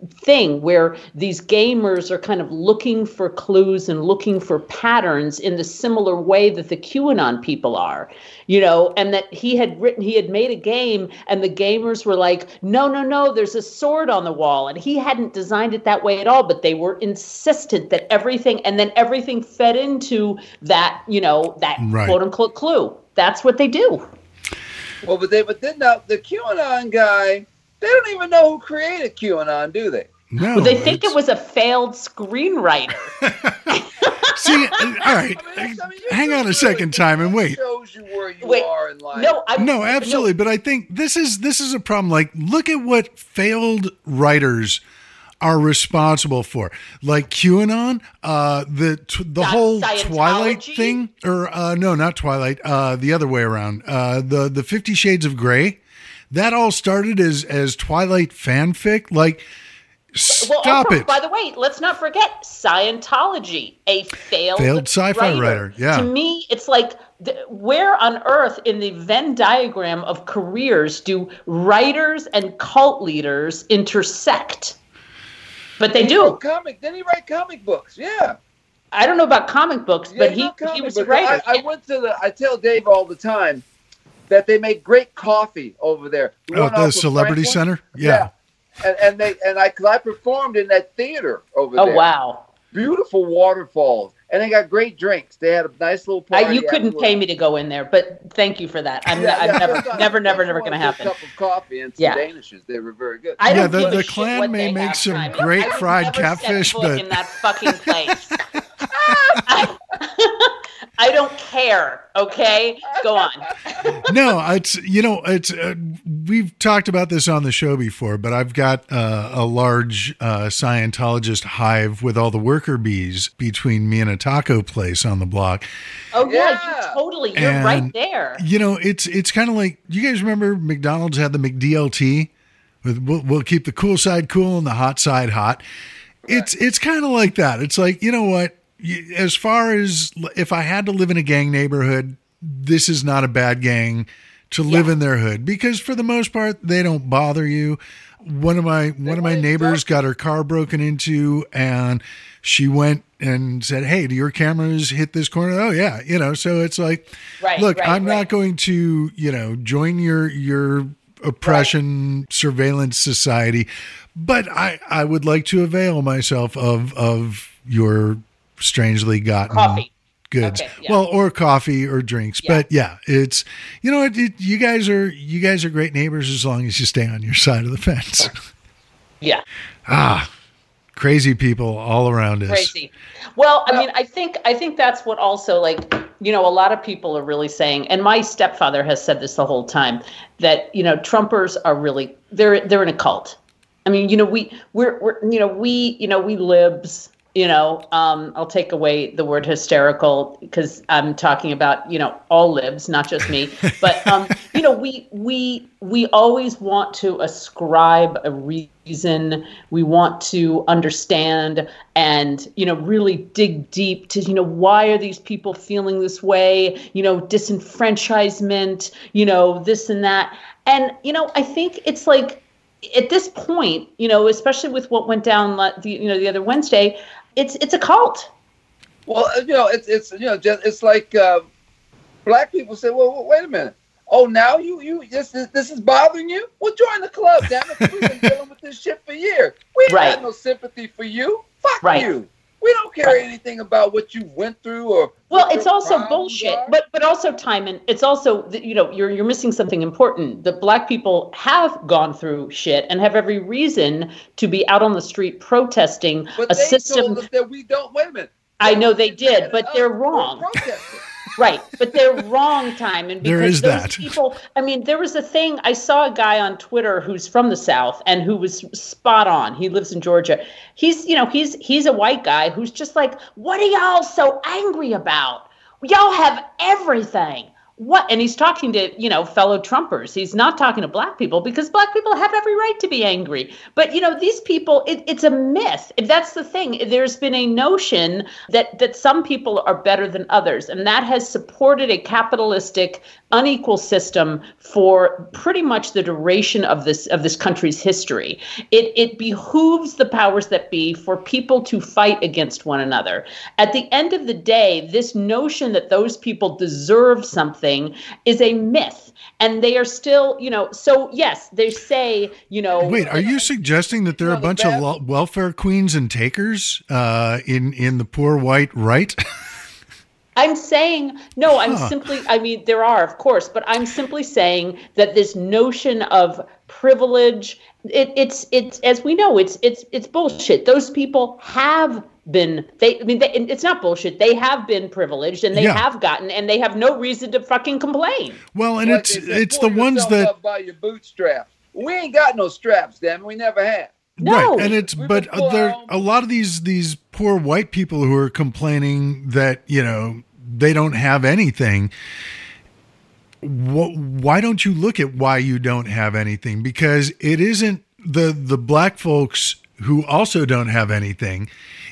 thing where these gamers are kind of looking for clues and looking for patterns in the similar way that the QAnon people are, you know, and that he had written, he had made a game and the gamers were like, no, no, no, there's a sword on the wall. And he hadn't designed it that way at all, but they were insistent that everything, and then everything fed into that, you know, that Right. quote unquote clue. That's what they do. Well, but they but then now the QAnon guy, they don't even know who created QAnon, do they? no, they think it's- it was a failed screenwriter. (laughs) See, all right, I mean, I mean, hang on a really- second time and wait. Shows you where you Wait, are in life. No, I'm No, absolutely. But I think this is this is a problem. Like, look at what failed writers are responsible for, like QAnon, uh, the t- the Sci- whole Twilight thing, or uh, no, not Twilight, uh, the other way around, uh, the the Fifty Shades of Grey. That all started as as Twilight fanfic. Like, Well, stop also, it. By the way, let's not forget Scientology, a failed Failed sci-fi writer, yeah. To me, it's like th- where on earth in the Venn diagram of careers do writers and cult leaders intersect? But they do. wrote comic. Then he write comic books. Yeah. I don't know about comic books, Yeah, but he, wrote comic he was a writer. I, I went to the. I tell Dave all the time that they make great coffee over there. We oh, the Celebrity Franklin. Center. Yeah. And, and they and I cause I performed in that theater over oh there. Oh wow! Beautiful waterfalls, and they got great drinks. They had a nice little party. I, you couldn't afterwards. pay me to go in there, but thank you for that. I'm, Yeah, I'm yeah, never, just on- never, never, just never going to good A Cup of coffee and some Yeah. danishes. They were very good. I Yeah, don't the- the clan may make some time. great I fried catfish, but- in that fucking place. (laughs) (laughs) I, I don't care. Okay, go on. (laughs) no, it's you know it's uh, we've talked about this on the show before, but I've got uh, a large uh, Scientologist hive with all the worker bees between me and a taco place on the block. Oh yeah, Yeah. you totally. You're right there. You know, it's it's kind of like you guys remember McDonald's had the McDLT with we'll, we'll keep the cool side cool and the hot side hot. It's it's kind of like that. It's like you know what, You- as far as if I had to live in a gang neighborhood, this is not a bad gang to live in their hood because for the most part they don't bother you. One of my one of my neighbors got her car broken into and she went and said, "Hey, do your cameras hit this corner?" Oh yeah, you know. So it's like, Right, look, right, I'm right. not going to, you know, join your your oppression surveillance society, but I I would like to avail myself of of your strangely gotten Coffee. goods. Okay, yeah. Well, or coffee or drinks. Yeah. But yeah, it's you know what it, you guys are you guys are great neighbors as long as you stay on your side of the fence. (laughs) Yeah. ah, crazy people all around us. crazy well i mean i think i think that's what also like you know a lot of people are really saying and my stepfather has said this the whole time that you know trumpers are really they're they're in a cult i mean you know we we're, we're you know we you know we libs you know um, i'll take away the word hysterical because i'm talking about you know all libs not just me. (laughs) But um, you know we we we always want to ascribe a reason. We want to understand and you know really dig deep to you know why are these people feeling this way? You know disenfranchisement you know this and that. And you know i think it's like at this point you know especially with what went down the you know the other wednesday it's it's a cult Well, uh, you know, it's it's you know, just it's like uh, black people say, well, wait a minute. Oh, now you you this is this is bothering you? Well, join the club, damn it. We've been (laughs) dealing with this shit for years. We ain't Right. got no sympathy for you. Fuck Right. you. We don't care Right. anything about what you went through or Well, it's also bullshit, are. but but also Timon, it's also you know you're you're missing something important. The black people have gone through shit and have every reason to be out on the street protesting But a they system. told us that we don't. Wait a minute. I know they did, but they're wrong. Right, but they're wrong, Timon. (laughs) Because There is those that. people. I mean, there was a thing. I saw a guy on Twitter who's from the South and who was spot on. He lives in Georgia. He's, you know, he's he's a white guy who's just like, what are y'all so angry about? Y'all have everything. What? And he's talking to, you know, fellow Trumpers. He's not talking to black people because black people have every right to be angry. But, you know, these people, it, it's a myth. That's the thing. There's been a notion that that some people are better than others, and that has supported a capitalistic, unequal system for pretty much the duration of this of this country's history. It it behooves the powers that be for people to fight against one another. At the end of the day, this notion that those people deserve something is a myth. And they are still, you know, so yes, they say, you know, Wait, are you suggesting that there are a bunch of welfare queens and takers uh, in in the poor white right? (laughs) I'm saying no. I'm Huh. simply. I mean, there are, of course, but I'm simply saying that this notion of privilege, it, it's it's as we know, it's it's it's bullshit. Those people have been. They. I mean, they, it's not bullshit. They have been privileged, and they Yeah. have gotten, and they have no reason to fucking complain. Well, and Like it's they said, it's the ones that up by your bootstraps. We ain't got no straps, damn. We never have. No. right, and it's We've but been there a lot of these these poor white people who are complaining that you know they don't have anything. Wh- why don't you look at why you don't have anything? Because it isn't the the black folks who also don't have anything.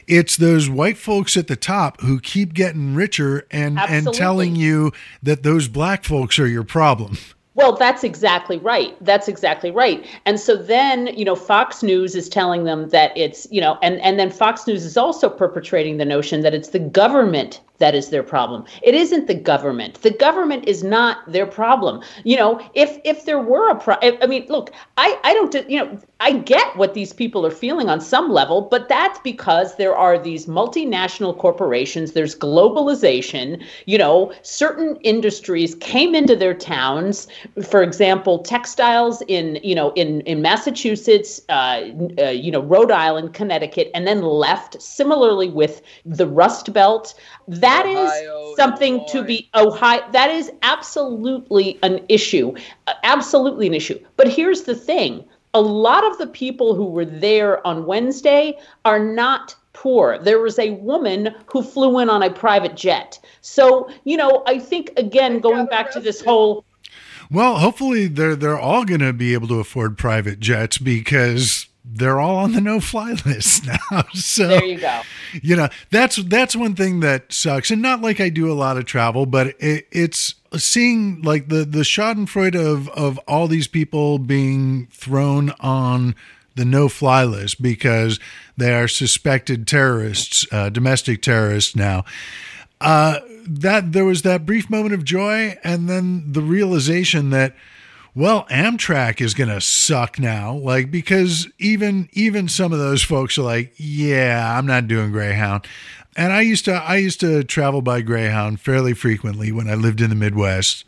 It's those white folks at the top who keep getting richer and and telling you that those black folks are your problem. Well, that's exactly right. That's exactly right. And so then, you know, Fox News is telling them that it's, you know, and and then Fox News is also perpetrating the notion that it's the government that is their problem. It isn't the government. The government is not their problem. You know, if if there were a pro, I mean, look, I I don't, you know, I get what these people are feeling on some level, but that's because there are these multinational corporations. There's globalization. You know, certain industries came into their towns. For example, textiles in you know in in Massachusetts, uh, uh, you know Rhode Island, Connecticut, and then left. Similarly with the Rust Belt. That is Ohio, something to Illinois. be Ohio. That is absolutely an issue, uh, absolutely an issue. But here's the thing: a lot of the people who were there on Wednesday are not poor. There was a woman who flew in on a private jet. So you know, I think again, going back to this whole. Well, hopefully they're they're all going to be able to afford private jets because they're all on the no-fly (laughs) list now. So There you go. you know that's that's one thing that sucks, and not like I do a lot of travel, but it, it's seeing like the the Schadenfreude of of all these people being thrown on the no-fly list because they are suspected terrorists, uh, domestic terrorists now uh, that there was that brief moment of joy and then the realization that well amtrak is going to suck now like because even even some of those folks are like yeah i'm not doing greyhound. And i used to i used to travel by greyhound fairly frequently when i lived in the midwest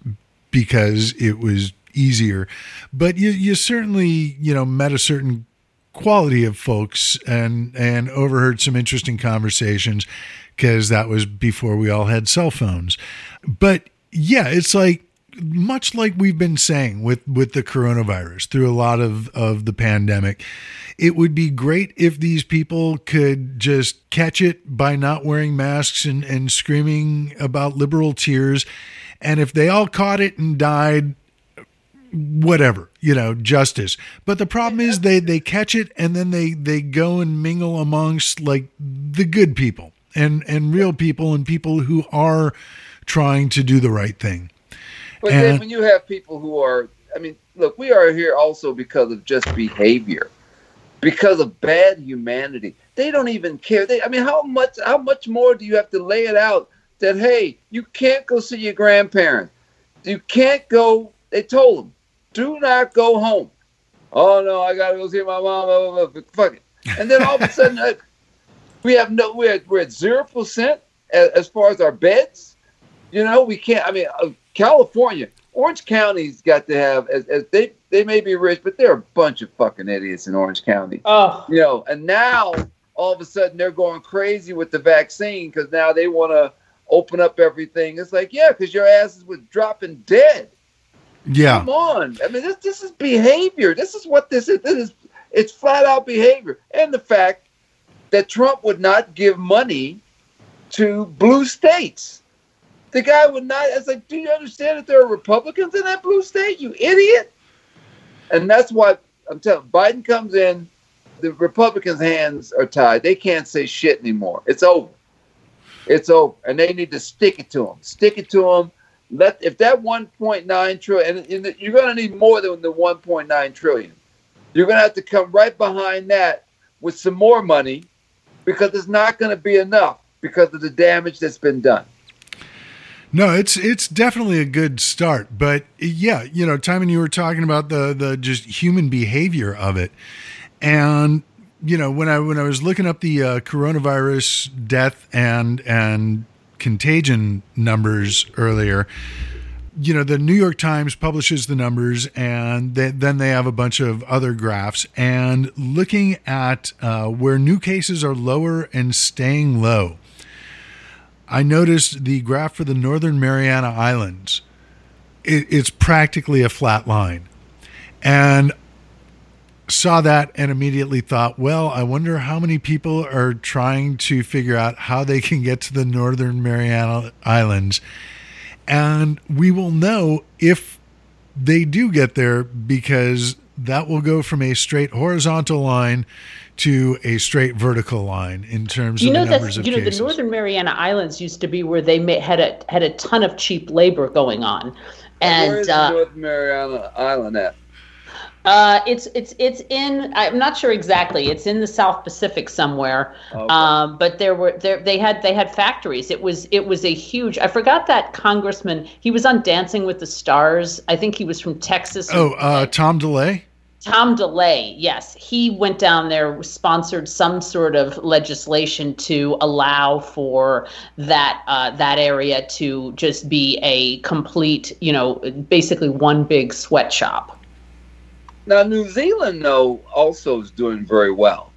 because it was easier. But you you certainly you know met a certain quality of folks and and overheard some interesting conversations because that was before we all had cell phones. But yeah it's like much like we've been saying with with the coronavirus through a lot of of the pandemic it would be great if these people could just catch it by not wearing masks and and screaming about liberal tears. And if they all caught it and died whatever you know justice. But the problem is they they catch it and then they they go and mingle amongst like the good people and and real people and people who are trying to do the right thing But And- then when you have people who are, I mean, look, we are here also because of just behavior, because of bad humanity. They don't even care. They, I mean, how much, how much more do you have to lay it out that hey, you can't go see your grandparents, you can't go they told them, do not go home. Oh no, I gotta go see my mom. Blah, blah, blah. Fuck it. And then all of a (laughs) sudden, uh, we have no. We're at, we're at zero percent as, as far as our beds. You know, we can't. I mean, uh, California, Orange County's got to have. As, as they they may be rich, but they're a bunch of fucking idiots in Orange County. Oh, You know, and now all of a sudden they're going crazy with the vaccine because now they want to open up everything. It's like, yeah, because your asses was dropping dead. Yeah. Come on. I mean, this this is behavior. This is what this is. This is it's flat out behavior. And the fact that Trump would not give money to blue states. The guy would not. It's like, do you understand that there are Republicans in that blue state? You idiot. And that's why I'm telling. Biden comes in, the Republicans' hands are tied. They can't say shit anymore. It's over. It's over, and they need to stick it to him. Stick it to him. Let if that 1.9 trillion, and, and you're going to need more than the 1.9 trillion. You're going to have to come right behind that with some more money, because it's not going to be enough because of the damage that's been done. No, it's it's definitely a good start, but yeah, you know, Timon, you were talking about the the just human behavior of it, and you know, when I when I was looking up the uh, coronavirus death and and contagion numbers earlier, you know, the New York Times publishes the numbers, and they, then they have a bunch of other graphs, and looking at uh, where new cases are lower and staying low. I noticed the graph for the Northern Mariana Islands. It, it's practically a flat line. And saw that and immediately thought, well, I wonder how many people are trying to figure out how they can get to the Northern Mariana Islands. And we will know if they do get there because that will go from a straight horizontal line to a straight vertical line in terms you of know the numbers that of you know cases. the Northern Mariana Islands used to be where they ma- had a had a ton of cheap labor going on, Where and is the uh, North Mariana Island at? Uh, it's it's it's in I'm not sure exactly. It's in the South Pacific somewhere. Okay. Um, but there were there they had they had factories. It was it was a huge. I forgot that congressman. He was on Dancing with the Stars. I think he was from Texas. oh, uh, Tom DeLay? Tom DeLay, yes, he went down there, sponsored some sort of legislation to allow for that uh, that area to just be a complete, you know, basically one big sweatshop. Now, New Zealand, though, also is doing very well.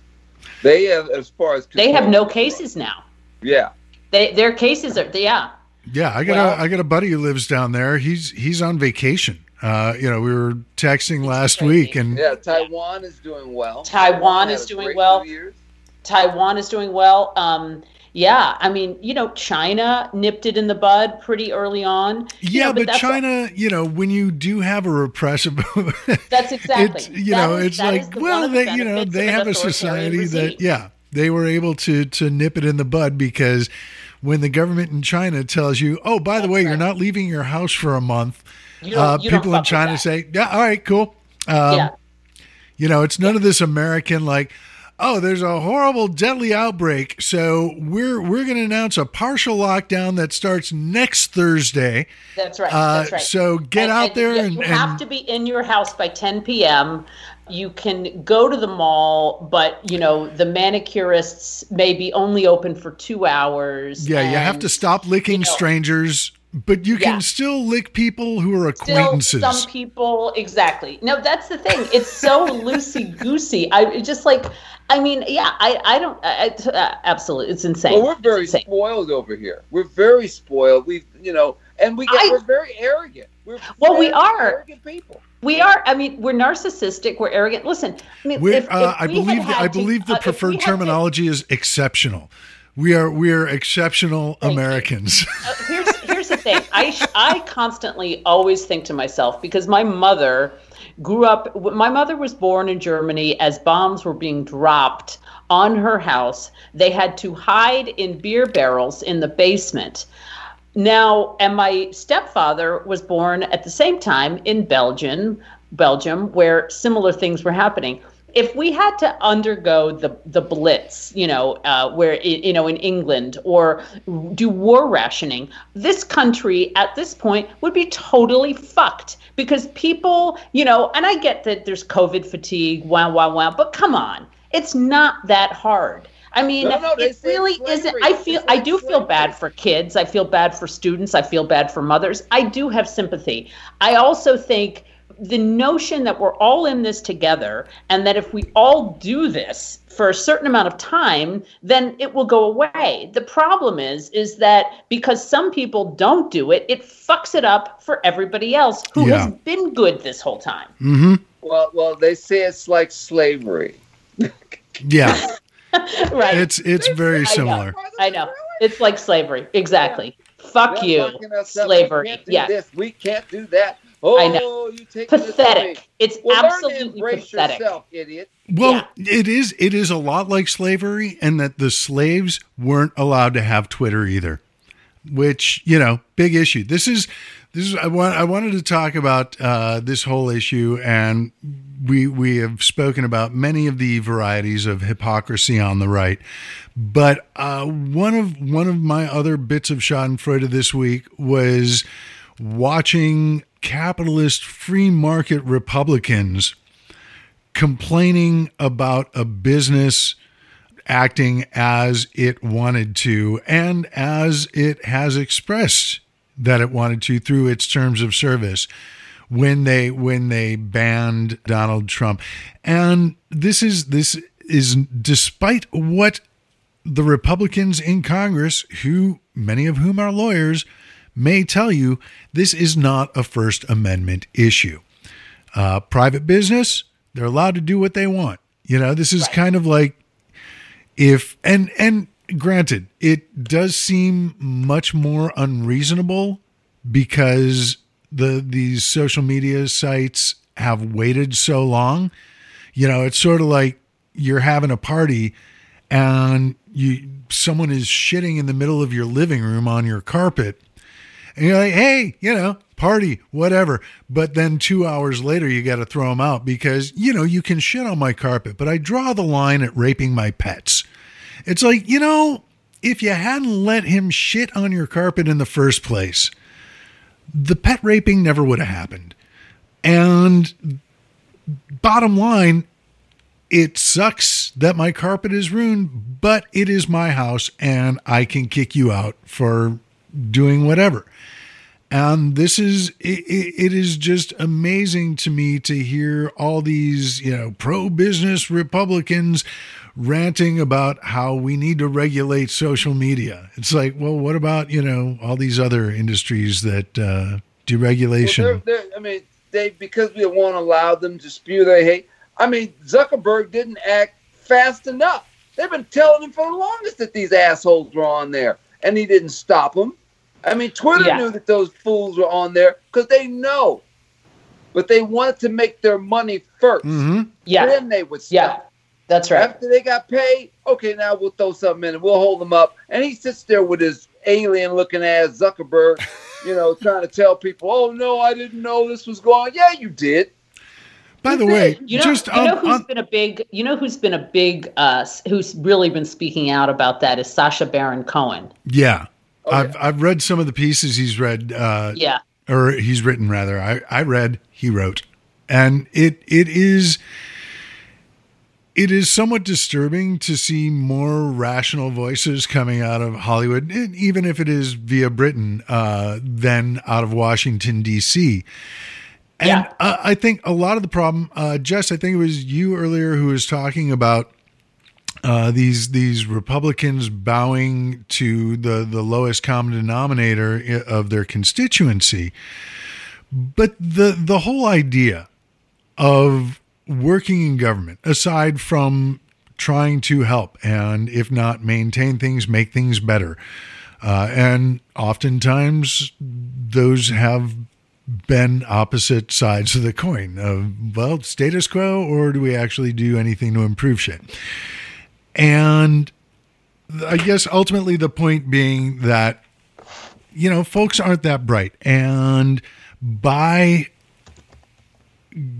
They have, as far as They have no control- cases now. Yeah, They their cases are yeah. Yeah, I got Well- a I got a buddy who lives down there. He's he's on vacation. Uh, you know, we were texting last week, and yeah. Taiwan is doing well. Taiwan had is doing well. Taiwan is doing well. Um, yeah, I mean, you know, China nipped it in the bud pretty early on. You yeah, know, but that's- China, you know, when you do have a repressive, (laughs) That's exactly. it's you That know, is- it's like the- well, they you know they have a society regime. that yeah they were able to to nip it in the bud because when the government in China tells you, oh, by the That's way, you're not leaving your house for a month, uh, people in China say, yeah, all right, cool. Um, yeah. You know, it's none of this American like, oh, there's a horrible, deadly outbreak, so we're we're going to announce a partial lockdown that starts next Thursday. That's right. Uh, that's right. So get And- out and there you, and, you have and to be in your house by 10 p.m. You can go to the mall, but you know the manicurists may be only open for two hours. yeah, you have to stop licking you know- strangers, but you Yeah. can still lick people who are Still, acquaintances. some people exactly. No, that's the thing. It's so loosey goosey. I just like. I mean, yeah. I I don't. I, I- uh, absolutely, it's insane. Well, we're very spoiled over here. We're very spoiled. We, you know, and we get, I- we're very arrogant. We're Well, we are. arrogant people. We are. I mean, we're narcissistic. We're arrogant. Listen, I mean, We're, if, if uh, I we had believe the, had I to- believe the uh, if we preferred to- terminology is exceptional. We are we are exceptional Americans. uh, here's here's the thing. I I constantly always think to myself because my mother grew up. My mother was born in Germany as bombs were being dropped on her house. They had to hide in beer barrels in the basement. Now, and my stepfather was born at the same time in Belgium, Belgium, where similar things were happening. If we had to undergo the the blitz, you know, uh, where you know in England or do war rationing, this country at this point would be totally fucked because people, you know, and I get that there's COVID fatigue, wow, wow, wow, but come on, it's not that hard. I mean, No, no, it really isn't. I feel, I do feel bad for kids. I feel bad for students. I feel bad for mothers. I do have sympathy. I also think the notion that we're all in this together and that if we all do this for a certain amount of time then it will go away the problem is is that because some people don't do it it fucks it up for everybody else who Yeah. has been good this whole time mm-hmm. Well, well, they say it's like slavery. Yeah, (laughs) right it's it's very know. similar. i know it's like slavery exactly fuck They're you locking us up. slavery We yeah this. We can't do that. Oh, I know. you take this away. pathetic it's Well, absolutely pathetic yourself, idiot. Well, it is it is a lot like slavery, and that the slaves weren't allowed to have Twitter either, which you know, big issue. This is this is I want I wanted to talk about uh, this whole issue, and we we have spoken about many of the varieties of hypocrisy on the right, but uh, one of one of my other bits of Schadenfreude this week was watching capitalist free market Republicans complaining about a business acting as it wanted to and as it has expressed that it wanted to through its terms of service when they when they banned Donald Trump. And this is this is despite what the Republicans in Congress who many of whom are lawyers may tell you this is not a first amendment issue uh, private business, they're allowed to do what they want. You know, this is kind of like if and and granted, it does seem much more unreasonable because the these social media sites have waited so long. You know, it's sort of like you're having a party and you someone is shitting in the middle of your living room on your carpet and you're like, hey, you know, party, whatever. But then two hours later, you got to throw them out because, you know, you can shit on my carpet, but I draw the line at raping my pets. It's like, you know, if you hadn't let him shit on your carpet in the first place, the pet raping never would have happened. And bottom line, it sucks that my carpet is ruined, but it is my house and I can kick you out for doing whatever. And this is it, it, is just amazing to me to hear all these, you know, pro-business Republicans ranting about how we need to regulate social media. It's like, well, what about, you know, all these other industries that uh deregulation? Well, they're, they're, I mean, they because we won't allow them to spew their hate. I mean, Zuckerberg didn't act fast enough. They've been telling him for the longest that these assholes were on there, and he didn't stop them. I mean, Twitter Yeah. knew that those fools were on there because they know, but they wanted to make their money 1st Mhm. yeah Then they would stop. yeah that's right After they got paid, okay, now we'll throw something in and we'll hold them up. And he sits there with his alien looking ass Zuckerberg, you know, (laughs) trying to tell people, oh, no, I didn't know this was going. Yeah, you did. By the way, You know, just you know on- who's on- been a big, you know who's been a big, uh, who's really been speaking out about that is Sacha Baron Cohen. yeah. Oh, I've I've read some of the pieces he's read uh Yeah, or he's written rather. I, I read, he wrote. And it it is it is somewhat disturbing to see more rational voices coming out of Hollywood, even if it is via Britain, uh, than out of Washington D.C. And Yeah. uh, I think a lot of the problem, uh, Jess, I think it was you earlier who was talking about uh, these these Republicans bowing to the the lowest common denominator of their constituency. But the the whole idea of working in government, aside from trying to help and if not maintain things, make things better, uh, and oftentimes those have been opposite sides of the coin of well status quo or do we actually do anything to improve shit and I guess ultimately the point being that, you know, folks aren't that bright. And by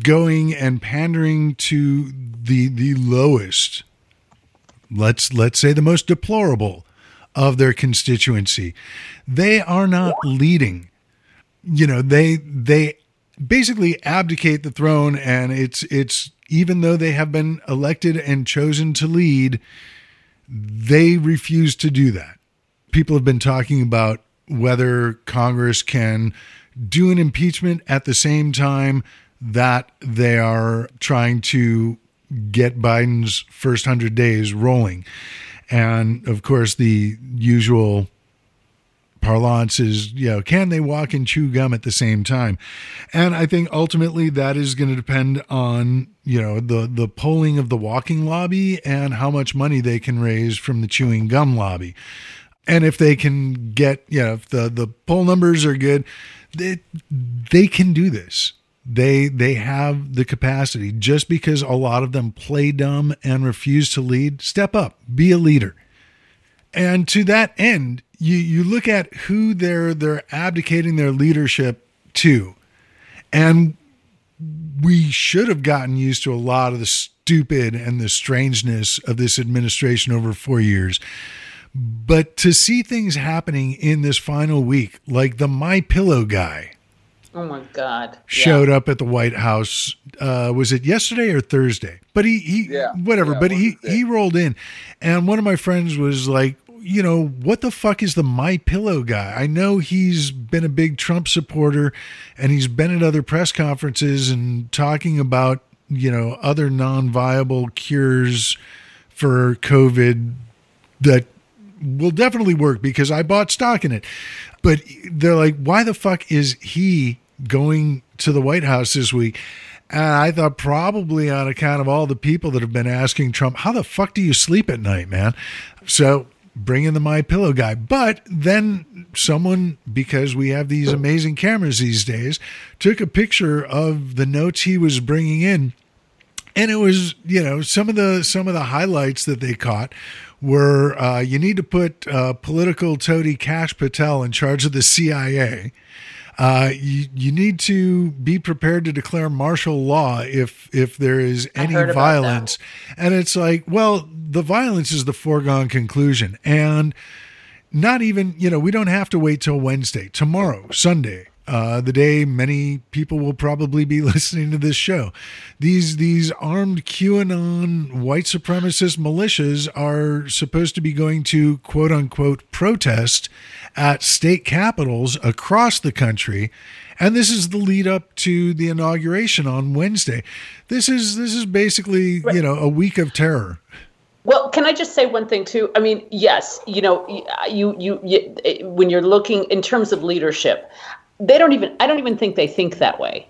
going and pandering to the the lowest let's let's say the most deplorable of their constituency they are not leading you know they they basically abdicate the throne and it's it's even though they have been elected and chosen to lead they refuse to do that people have been talking about whether congress can do an impeachment at the same time that they are trying to get Biden's first 100 days rolling. And of course, the usual parlance is, you know, can they walk and chew gum at the same time? And I think ultimately that is going to depend on, you know, the the polling of the walking lobby and how much money they can raise from the chewing gum lobby. And if they can get, you know, if the the poll numbers are good, they they can do this they they have the capacity just because a lot of them play dumb and refuse to lead step up be a leader and to that end you you look at who they're they're abdicating their leadership to. And we should have gotten used to a lot of the stupid and the strangeness of this administration over 4 years. But to see things happening in this final week like the my pillow guy Oh my God! Showed yeah. up at the White House. Uh, was it yesterday or Thursday? But he, he yeah, whatever. Yeah, but he he rolled in, and one of my friends was like, you know, what the fuck is the My Pillow guy? I know he's been a big Trump supporter, and he's been at other press conferences and talking about you know other non-viable cures for COVID that will definitely work because I bought stock in it. But they're like, why the fuck is he going to the White House this week. And I thought probably on account of all the people that have been asking Trump, how the fuck do you sleep at night, man? So bring in the My Pillow guy. But then someone, because we have these amazing cameras these days, took a picture of the notes he was bringing in. And it was, you know, some of the some of the highlights that they caught were uh, you need to put uh, political toady Kash Patel in charge of the CIA. Uh, you, you need to be prepared to declare martial law if if there is any violence. And it's like, well, the violence is the foregone conclusion. And not even, you know, we don't have to wait till Wednesday. Tomorrow, Sunday, uh, the day many people will probably be (laughs) listening to this show. These these armed QAnon white supremacist militias are supposed to be going to quote unquote protest at state capitals across the country. And this is the lead up to the inauguration on Wednesday. This is this is basically, right. you know, a week of terror. Well, can I just say one thing too? I mean, yes, you know, you, you, you eh, when you're looking in terms of leadership, they don't even I don't even think they think that way.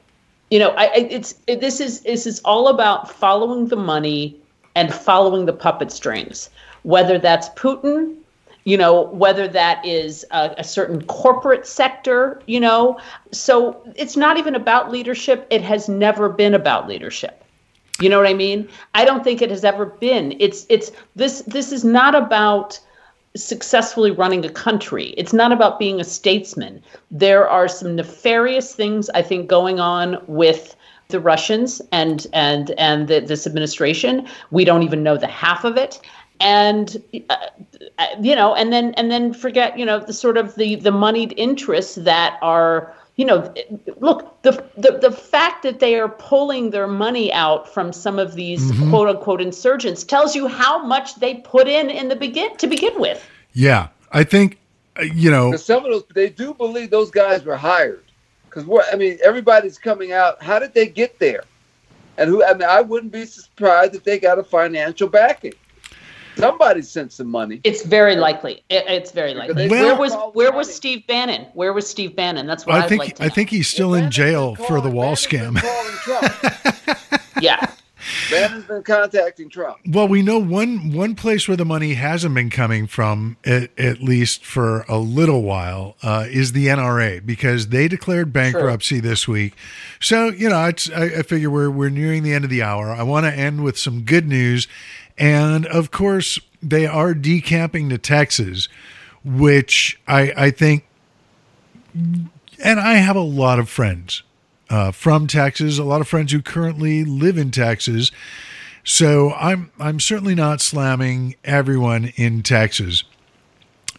You know, I, it's it, this is this is all about following the money and following the puppet strings. Whether that's Putin, you know, whether that is a, a certain corporate sector, you know. So it's not even about leadership. It has never been about leadership. You know what I mean? I don't think it has ever been. It's it's this this is not about successfully running a country. It's not about being a statesman. There are some nefarious things I think going on with the Russians and and and the, this administration. We don't even know the half of it. And uh, you know, and then and then forget, you know, the sort of the the moneyed interests that are you know, look, the, the the fact that they are pulling their money out from some of these mm-hmm. quote unquote insurgents tells you how much they put in in the begin to begin with. Yeah, I think uh, you know some of those they do believe those guys were hired because what I mean, everybody's coming out. How did they get there? And who? I mean, I wouldn't be surprised if they got a financial backing. Somebody sent some money. It's very likely. It, it's very likely. Well, where was where was Steve Bannon? Where was Steve Bannon? That's what I think. Like I think he's still in jail for the wall scam. (laughs) yeah. Bannon's been contacting Trump. Well, we know one one place where the money hasn't been coming from, at, at least for a little while, uh, is the NRA because they declared bankruptcy sure. this week. So you know, I, I figure we're we're nearing the end of the hour. I want to end with some good news and of course, they are decamping to Texas, which I, I think, and I have a lot of friends uh, from Texas, a lot of friends who currently live in Texas. So I'm I'm certainly not slamming everyone in Texas.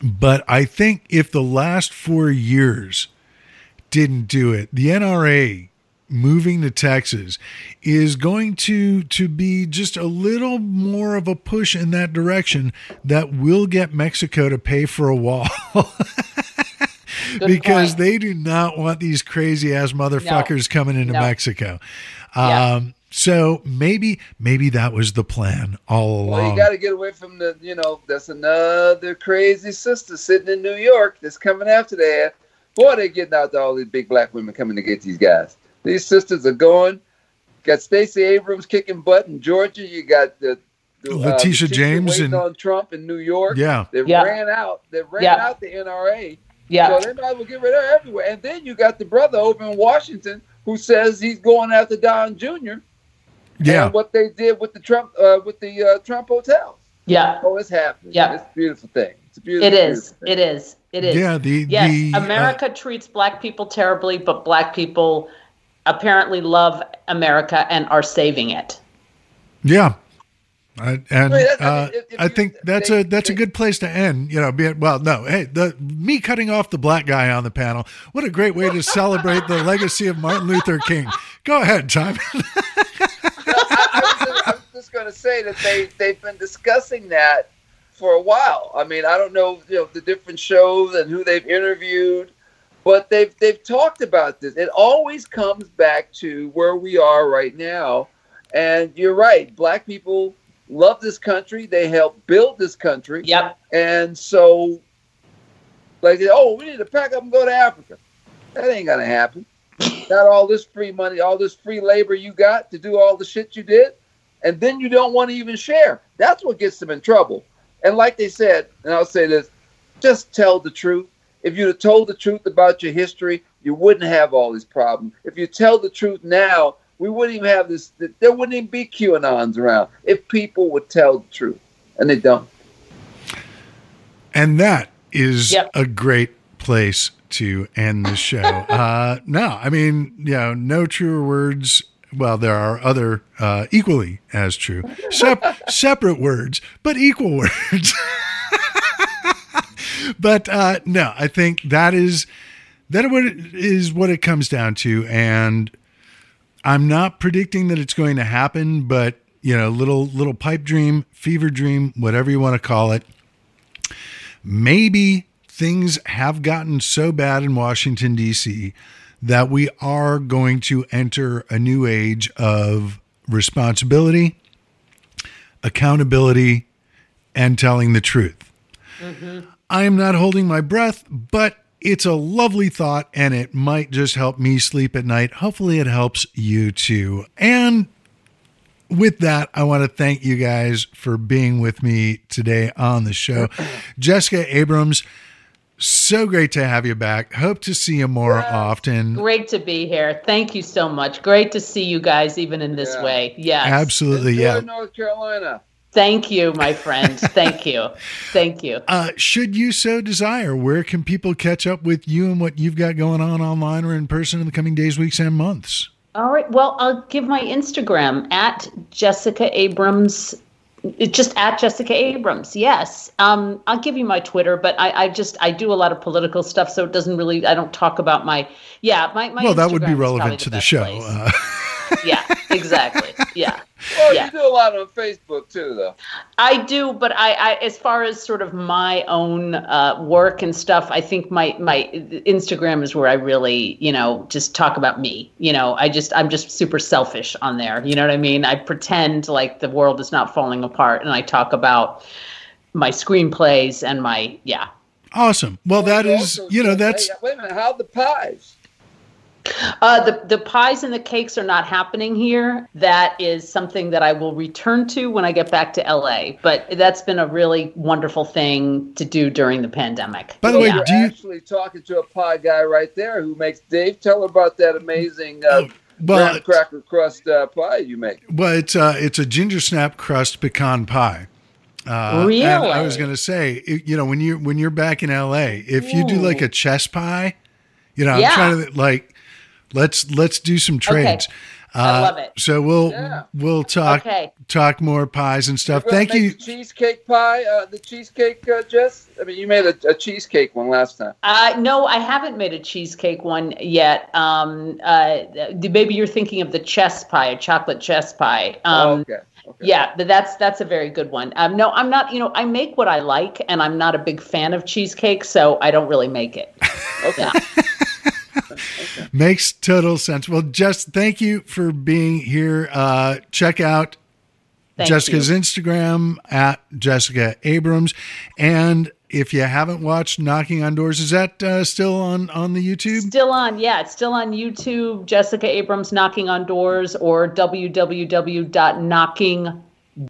But I think if the last four years didn't do it, the NRA moving to Texas is going to to be just a little more of a push in that direction that will get Mexico to pay for a wall. (laughs) because point. they do not want these crazy ass motherfuckers coming into No. Mexico. Yeah. Um, so maybe maybe that was the plan all along. Well, you got to get away from the, you know, that's another crazy sister sitting in New York that's coming after that. Boy, they're getting out to all these big black women coming to get these guys. These sisters are going. Got Stacey Abrams kicking butt in Georgia. You got the, the Letitia James waiting and- on Trump in New York. yeah. They Yeah. ran out. They ran Yeah. out the NRA. Yeah. So they might as well get rid of her everywhere. And then you got the brother over in Washington who says he's going after Don Jr. Yeah. And what they did with the Trump uh, with the uh, Trump hotels. Yeah. Oh, it's happening. Yeah. It's a beautiful thing. It's a beautiful. It is. Beautiful it is. It is. Yeah, the Yes, the uh, America treats black people terribly, but black people apparently love America and are saving it. Yeah. I, and Wait, that- I uh, if- if I you- think that's they- a that's a good place to end. You know, be it, well, no, hey, the me cutting off the black guy on the panel. What a great way to celebrate the legacy of Martin Luther King. Go ahead, Simon. (laughs) I, I was just, I was just going to say that they they've been discussing that for a while. I mean, I don't know, you know, the different shows and who they've interviewed, but they've they've talked about this. It always comes back to where we are right now. And you're right, black people love this country. They helped build this country. Yep. And so, like, oh, we need to pack up and go to Africa. That ain't gonna happen. got all this free money, all this free labor you got to do all the shit you did, and then you don't want to even share. That's what gets them in trouble. And like they said, and I'll say this: just tell the truth. If you'd have told the truth about your history, you wouldn't have all these problems. If you tell the truth now, we wouldn't even have this. There wouldn't even be QAnons around if people would tell the truth, and they don't. And that is Yep. a great place to end the show. (laughs) uh, no, I mean, you know, no truer words. Well, there are other uh, equally as true, Sep- (laughs) separate words, but equal words. (laughs) but uh, no, I think that is that what it is what it comes down to, and I'm not predicting that it's going to happen, but you know, little little pipe dream, fever dream, whatever you want to call it. Maybe things have gotten so bad in Washington D.C. that we are going to enter a new age of responsibility, accountability, and telling the truth. I am not holding my breath, but it's a lovely thought and it might just help me sleep at night. Hopefully, it helps you too. And with that, I want to thank you guys for being with me today on the show. (clears throat) Jessica Abrams, so great to have you back. Hope to see you more often. Great to be here. Thank you so much. Great to see you guys even in this Yeah. way. Yes. Absolutely, Enjoy yeah. North Carolina. Thank you, my friend. Thank you. Thank you. Uh, should you so desire, where can people catch up with you and what you've got going on online or in person in the coming days, weeks, and months? All right. Well, I'll give my Instagram at Jessica Abrams. It's just at Jessica Abrams. Yes. Um, I'll give you my Twitter, but I, I just I do a lot of political stuff, so it doesn't really. I don't talk about my. Yeah, my my. well, that would be relevant to the best show. Uh, yeah. Exactly. Yeah. Well, Yeah. you do a lot on Facebook too, though. I do, but I, I as far as sort of my own uh, work and stuff, I think my my Instagram is where I really, you know, just talk about me. You know, I just I'm just super selfish on there. You know what I mean? I pretend like the world is not falling apart, and I talk about my screenplays and my yeah. awesome. Well, that You you know, that's Hey, wait a minute. How the pies? Uh, the the pies and the cakes are not happening here. That is something that I will return to when I get back to LA. But that's been a really wonderful thing to do during the pandemic. By the way, You're do you- actually talking to a pie guy right there who makes Dave. Tell about that amazing uh, Oh, well, graham cracker crust uh, pie you make. Well, it's uh, it's a ginger snap crust pecan pie. Uh, Really? And I was going to say, you know, when you when you're back in LA, if you do like a chess pie, you know, Yeah. I'm trying to like Let's let's do some trades. I love it. So we'll Yeah. we'll talk Okay. talk more pies and stuff. We're gonna Thank you. the cheesecake pie. Uh, the cheesecake, uh, Jess. I mean, you made a, a cheesecake one last time. Uh, no, I haven't made a cheesecake one yet. Um, uh, maybe you're thinking of the chess pie, a chocolate chess pie. Um, oh, okay. Okay. Yeah, but that's that's a very good one. Um, no, I'm not. You know, I make what I like, and I'm not a big fan of cheesecake, so I don't really make it. (laughs) Okay. Yeah. (laughs) Makes total sense. Well, just thank you for being here. Uh, check out Thank Jessica's you. Instagram at Jessica Abrams. And if you haven't watched Knocking on Doors, is that uh, still on, on the YouTube? Still on, yeah, it's still on YouTube. Jessica Abrams knocking on doors or www.knocking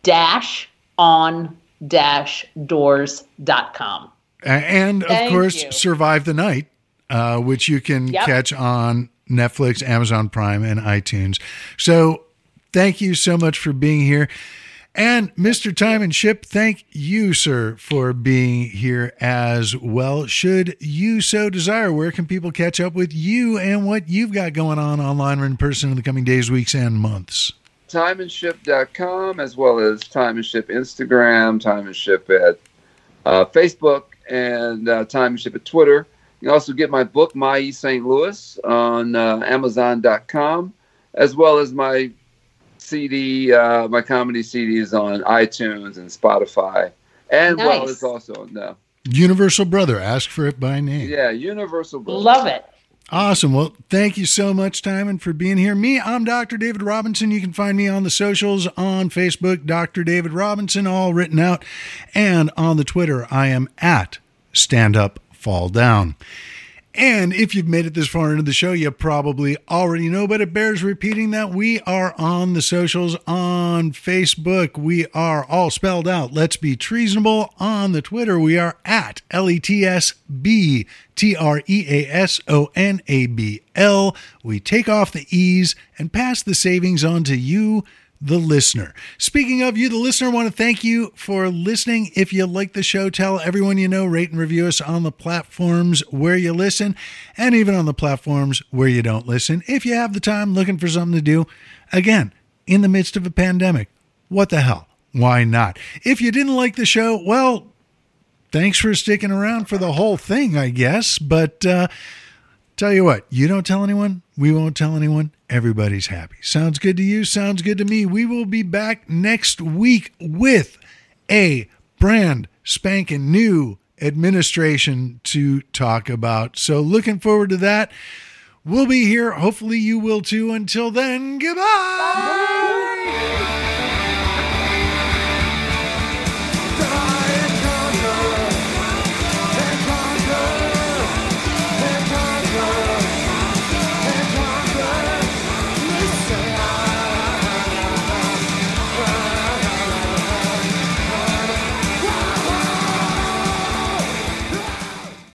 dash on dash doors.com. And of Thank course, you. Survive the Night, uh, which you can Yep. catch on Netflix, Amazon Prime, and iTunes. So thank you so much for being here. And Mr. Time and Ship, thank you, sir, for being here as well. Should you so desire, where can people catch up with you and what you've got going on online or in person in the coming days, weeks, and months? timeandship.com as well as time and ship instagram time and ship at uh, facebook and uh, time and ship at twitter you can also get my book my east st louis on uh, amazon.com as well as my cd uh, my comedy cds on itunes and spotify and well it's also on uh, Universal Brother, ask for it by name. yeah universal Brother. Love it. Awesome. Well, thank you so much, Timon, for being here. Me, I'm Dr. David Robinson. You can find me on the socials on Facebook, Dr. David Robinson, all written out. And on the Twitter, I am at Stand Up Fall Down. And if you've made it this far into the show, you probably already know, but it bears repeating that we are on the socials on Facebook. We are all spelled out. Let's be treasonable. On the Twitter, we are at L E T S B T R E A S O N A B L. We take off the E's and pass the savings on to you, the listener. Speaking of you, the listener, I want to thank you for listening. If you like the show, tell everyone you know, rate and review us on the platforms where you listen and even on the platforms where you don't listen. If you have the time looking for something to do, again, in the midst of a pandemic, what the hell? Why not? If you didn't like the show, well, thanks for sticking around for the whole thing, I guess. But uh, tell you what, you don't tell anyone, we won't tell anyone. Everybody's happy. Sounds good to you? Sounds good to me. We will be back next week with a brand spanking new administration to talk about. So, looking forward to that. We'll be here. Hopefully, you will too. Until then, goodbye.